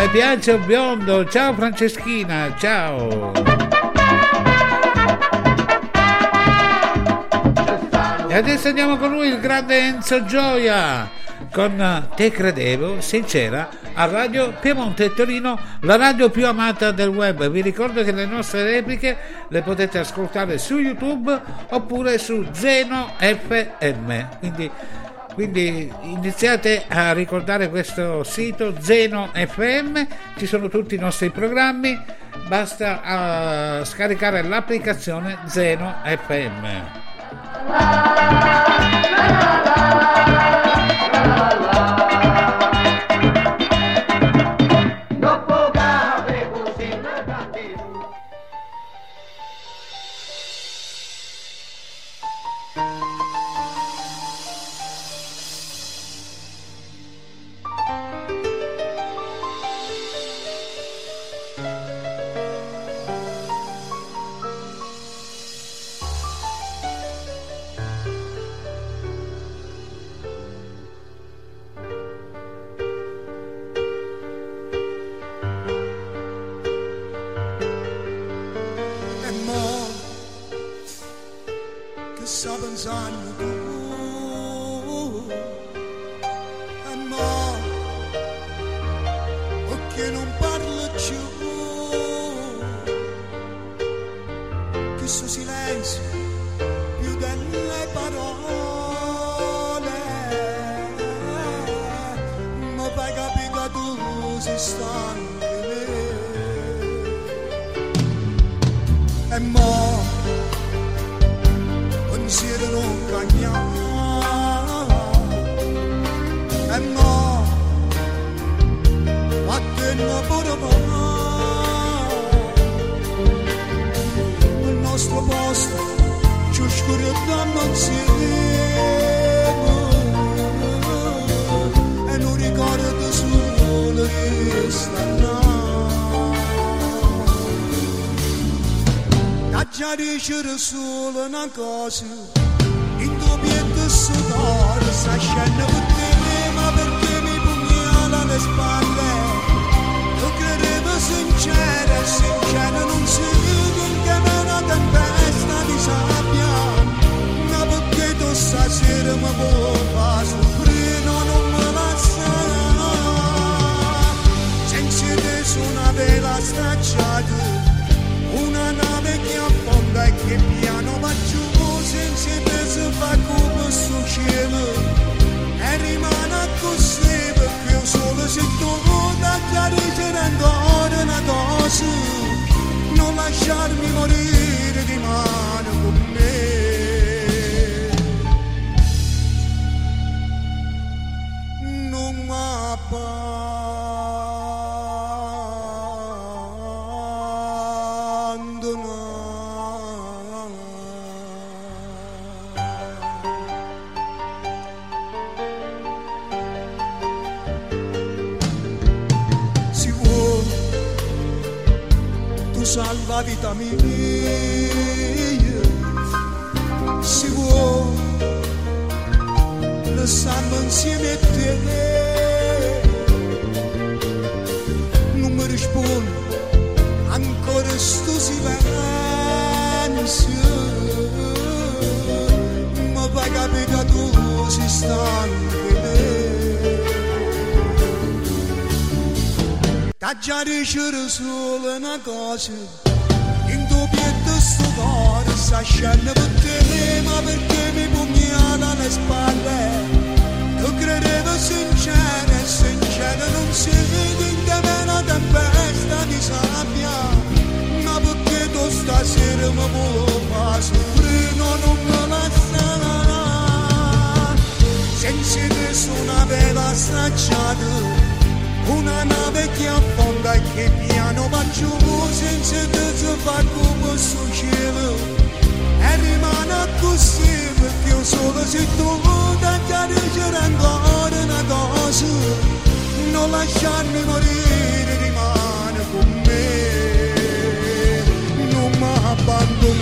Speaker 14: mi piace un biondo.
Speaker 3: Ciao Franceschina, ciao. E adesso andiamo con lui, il grande Enzo Gioia, con eh, Te credevo, sincera, a Radio Piemonte Torino, la radio più amata del web. Vi ricordo che le nostre repliche le potete ascoltare su YouTube oppure su Zeno FM. Quindi quindi iniziate a ricordare questo sito Zeno FM, ci sono tutti i nostri programmi, basta uh, scaricare l'applicazione Zeno FM.
Speaker 15: Salva vita mia. Si vuoi, restando insieme a te. Non mi rispondi, ancora sto silenzio. Ma poi capita tu si sta anche me. T'ha già dicere solo una cosa Sta scena per te Ma perché mi pugnala alle spalle Tu credevo sincera e sincera Non si vede in te una tempesta di sabbia. Ma perché tu stasera mi vuoi fare soffrire? No, non me la sa Senza te vela stracciata una nave che affonda e che piano va giù senza te si fa come sul cielo e rimane così perché io solo se tu da chiarire ancora una cosa non lasciarmi morire rimane con me. Non mi abbandonare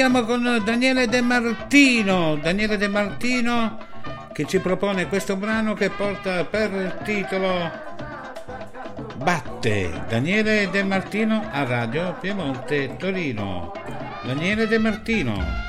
Speaker 3: andiamo con Daniele De Martino. Daniele De Martino che ci propone questo brano che porta per il titolo Batte. Daniele De Martino a Radio Piemonte Torino.
Speaker 16: Daniele De Martino.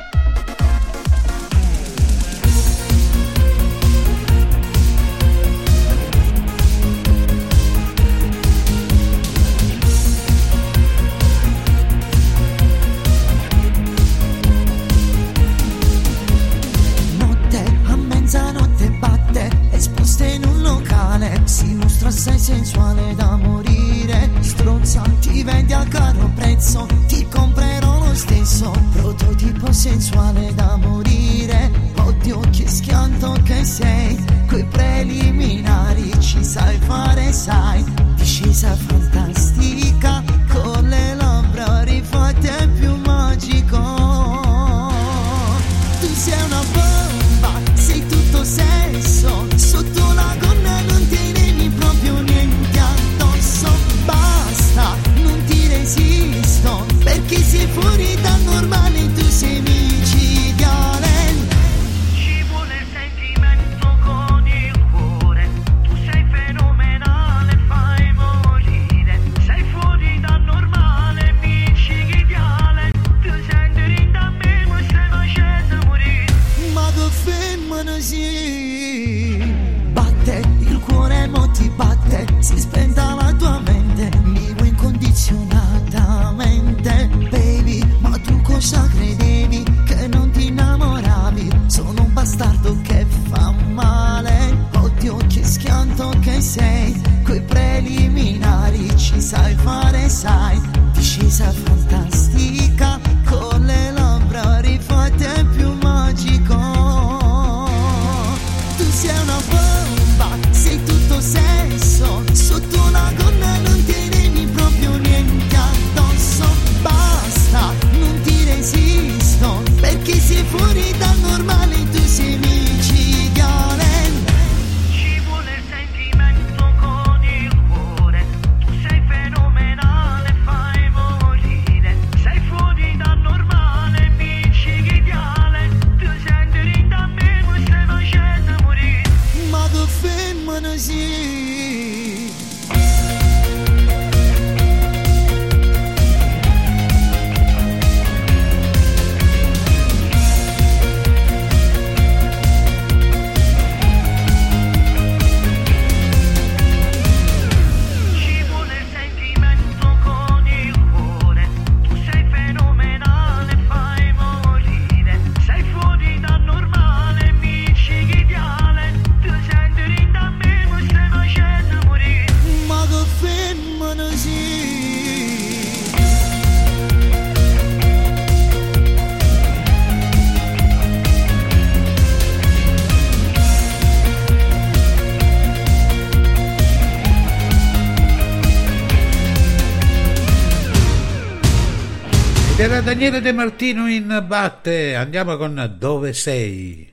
Speaker 16: C'era Daniele De Martino in batte, andiamo con Dove sei?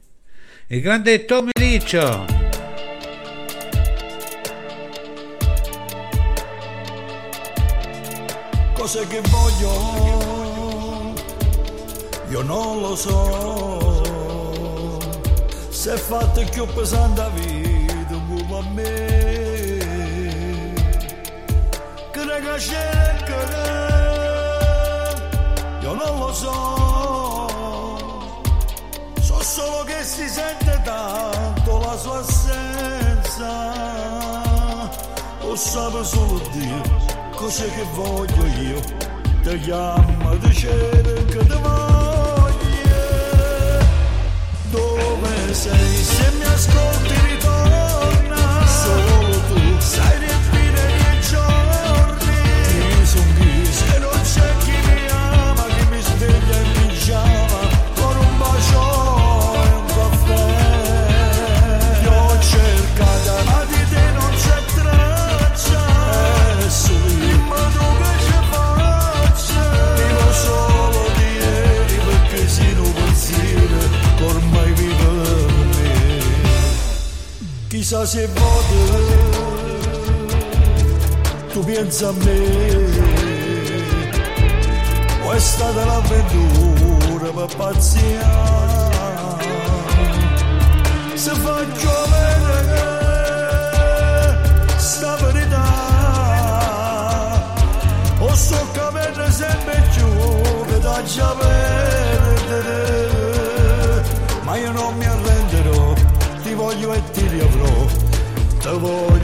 Speaker 16: Il grande Tommy Liccio.
Speaker 1: Cos'è che voglio, io non lo so. Se fate che ho pesante vita, come a me. Che c'è, che ragazzi non lo so, so solo che si sente tanto la sua assenza. Lo sape solo Dio, cosa che voglio io, ti chiamo, ti cerco, ti voglio. Dove sei? Se mi ascolti ritorno. Chissà se vuoi tu pensi a me, questa è stata l'avventura per pazzia. Se faccio vedere sta verità, o so capire sempre più che da già over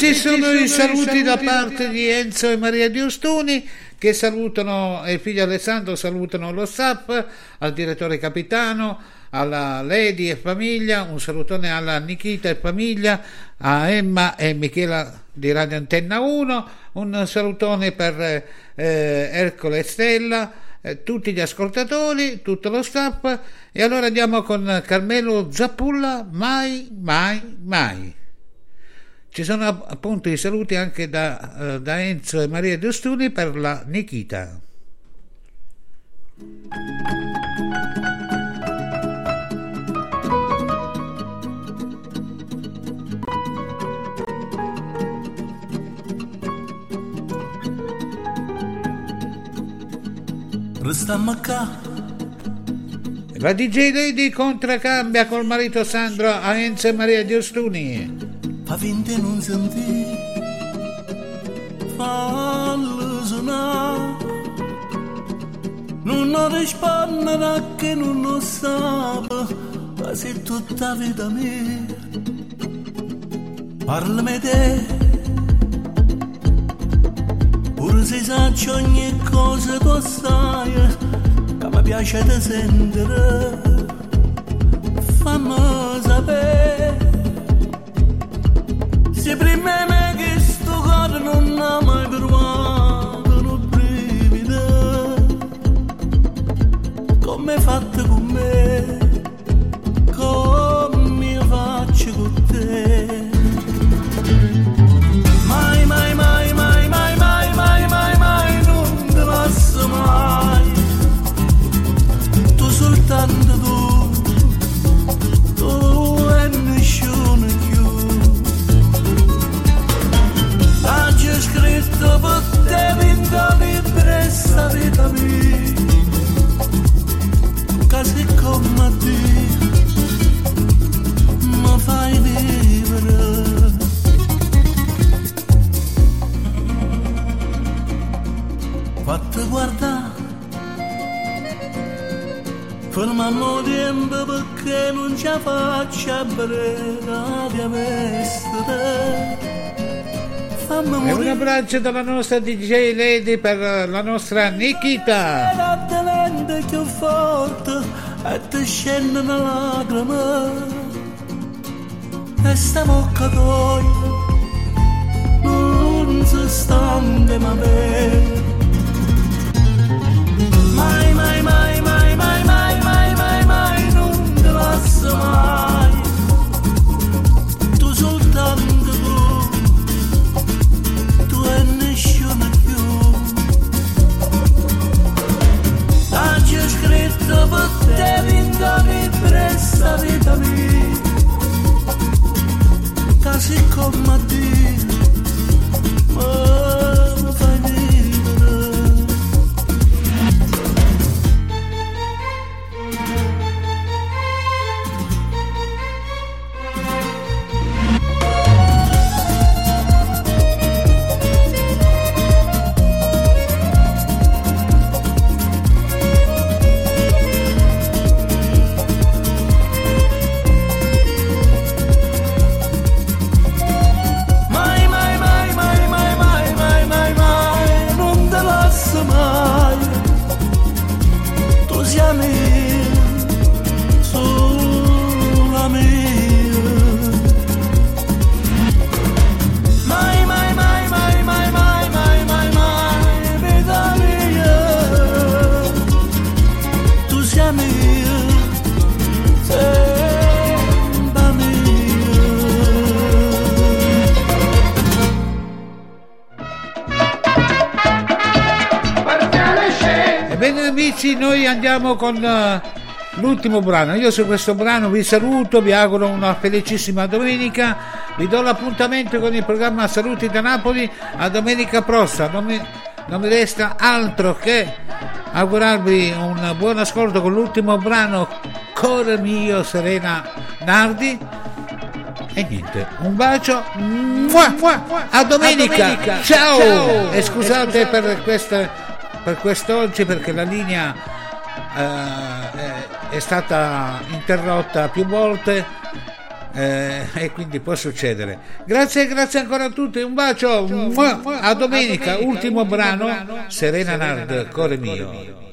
Speaker 1: ci sono
Speaker 3: i saluti da parte di Enzo e Maria Giustuni che salutano il figlio Alessandro, salutano lo staff, al direttore capitano, alla Lady e famiglia, un salutone alla Nikita e famiglia, a Emma e Michela di Radio Antenna 1, un salutone per eh, Ercole e Stella, eh, tutti gli ascoltatori, tutto lo staff e allora andiamo con Carmelo Zappulla, mai, mai, mai. Ci sono appunto i saluti anche da, eh, da Enzo e Maria Giustuni per la Nikita. La DJ Lady contraccambia col marito Sandro a Enzo e Maria Giustuni.
Speaker 17: Di non sentire, fallo suonare. Non ho risponde che non lo sa, ma sei tutta vita mia. Parlami te, pure se sa ogni cosa tu sai, che mi piace da sentire, fammi sapere. Fatto con me Come io faccio con te Habítame, casi como a ti, ma fai vivere. Fatti guardare, fermammo tempo perché non ci faccia breve di avessere.
Speaker 3: E un abbraccio dalla nostra DJ Lady per la nostra Nikita.
Speaker 17: Lente più forte e ti scendono lacrime
Speaker 11: questa bocca tua non si stanca ma bene mai mai mai
Speaker 3: și comadii andiamo con eh, l'ultimo brano. Io su questo brano vi saluto, vi auguro una felicissima domenica. Vi do l'appuntamento con il programma Saluti da Napoli a domenica prossima. Non mi, non mi resta altro che augurarvi un buon ascolto con l'ultimo brano Core mio Serena Nardi. E niente, un bacio. Mua, mua, a domenica.
Speaker 1: A domenica.
Speaker 3: Ciao.
Speaker 1: Ciao.
Speaker 3: E scusate per queste per quest'oggi perché la linea eh, è- stata interrotta più volte eh, e quindi può succedere. Grazie, grazie ancora a tutti, un bacio, Mua, a domenica, ultimo brano, Serena Nard, Core mio.
Speaker 9: Due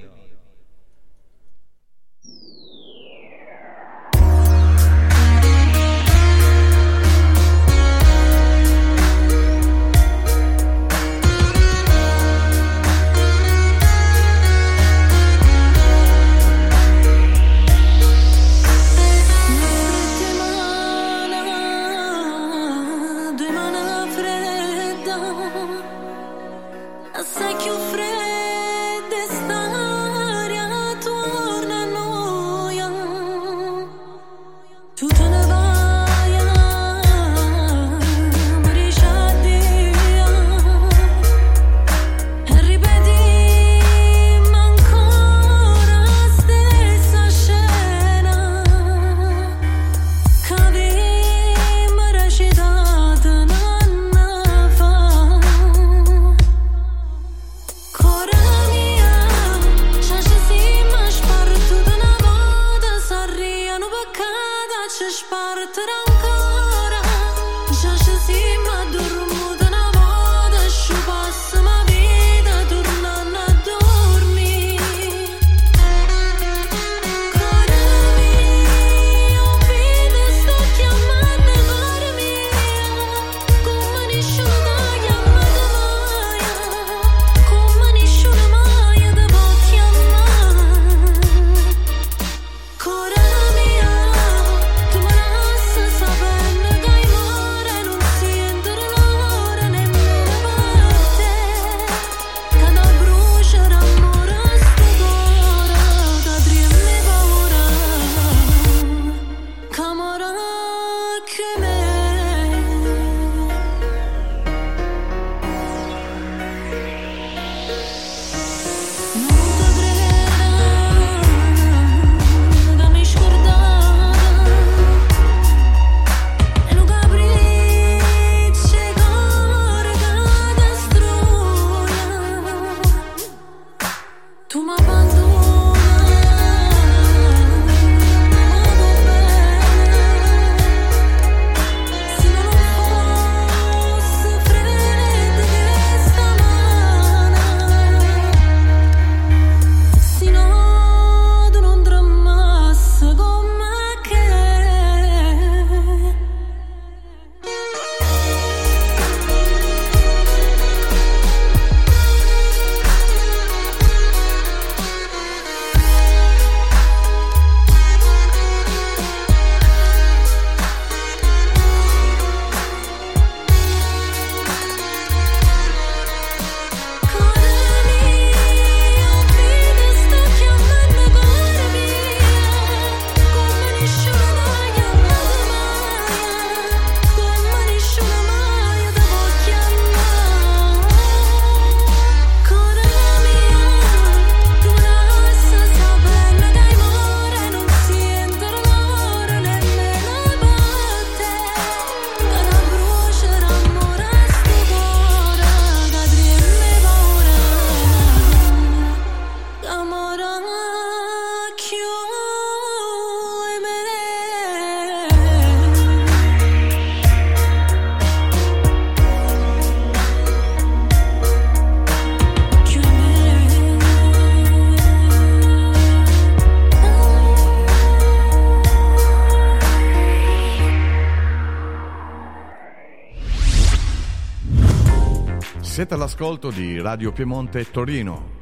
Speaker 18: all'ascolto di Radio Piemonte Torino.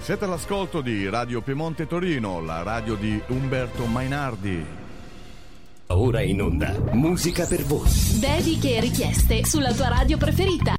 Speaker 18: Siete all'ascolto di Radio Piemonte Torino, la radio di Umberto Mainardi.
Speaker 19: Ora in onda, musica per voi.
Speaker 10: Dediche e richieste sulla tua radio preferita.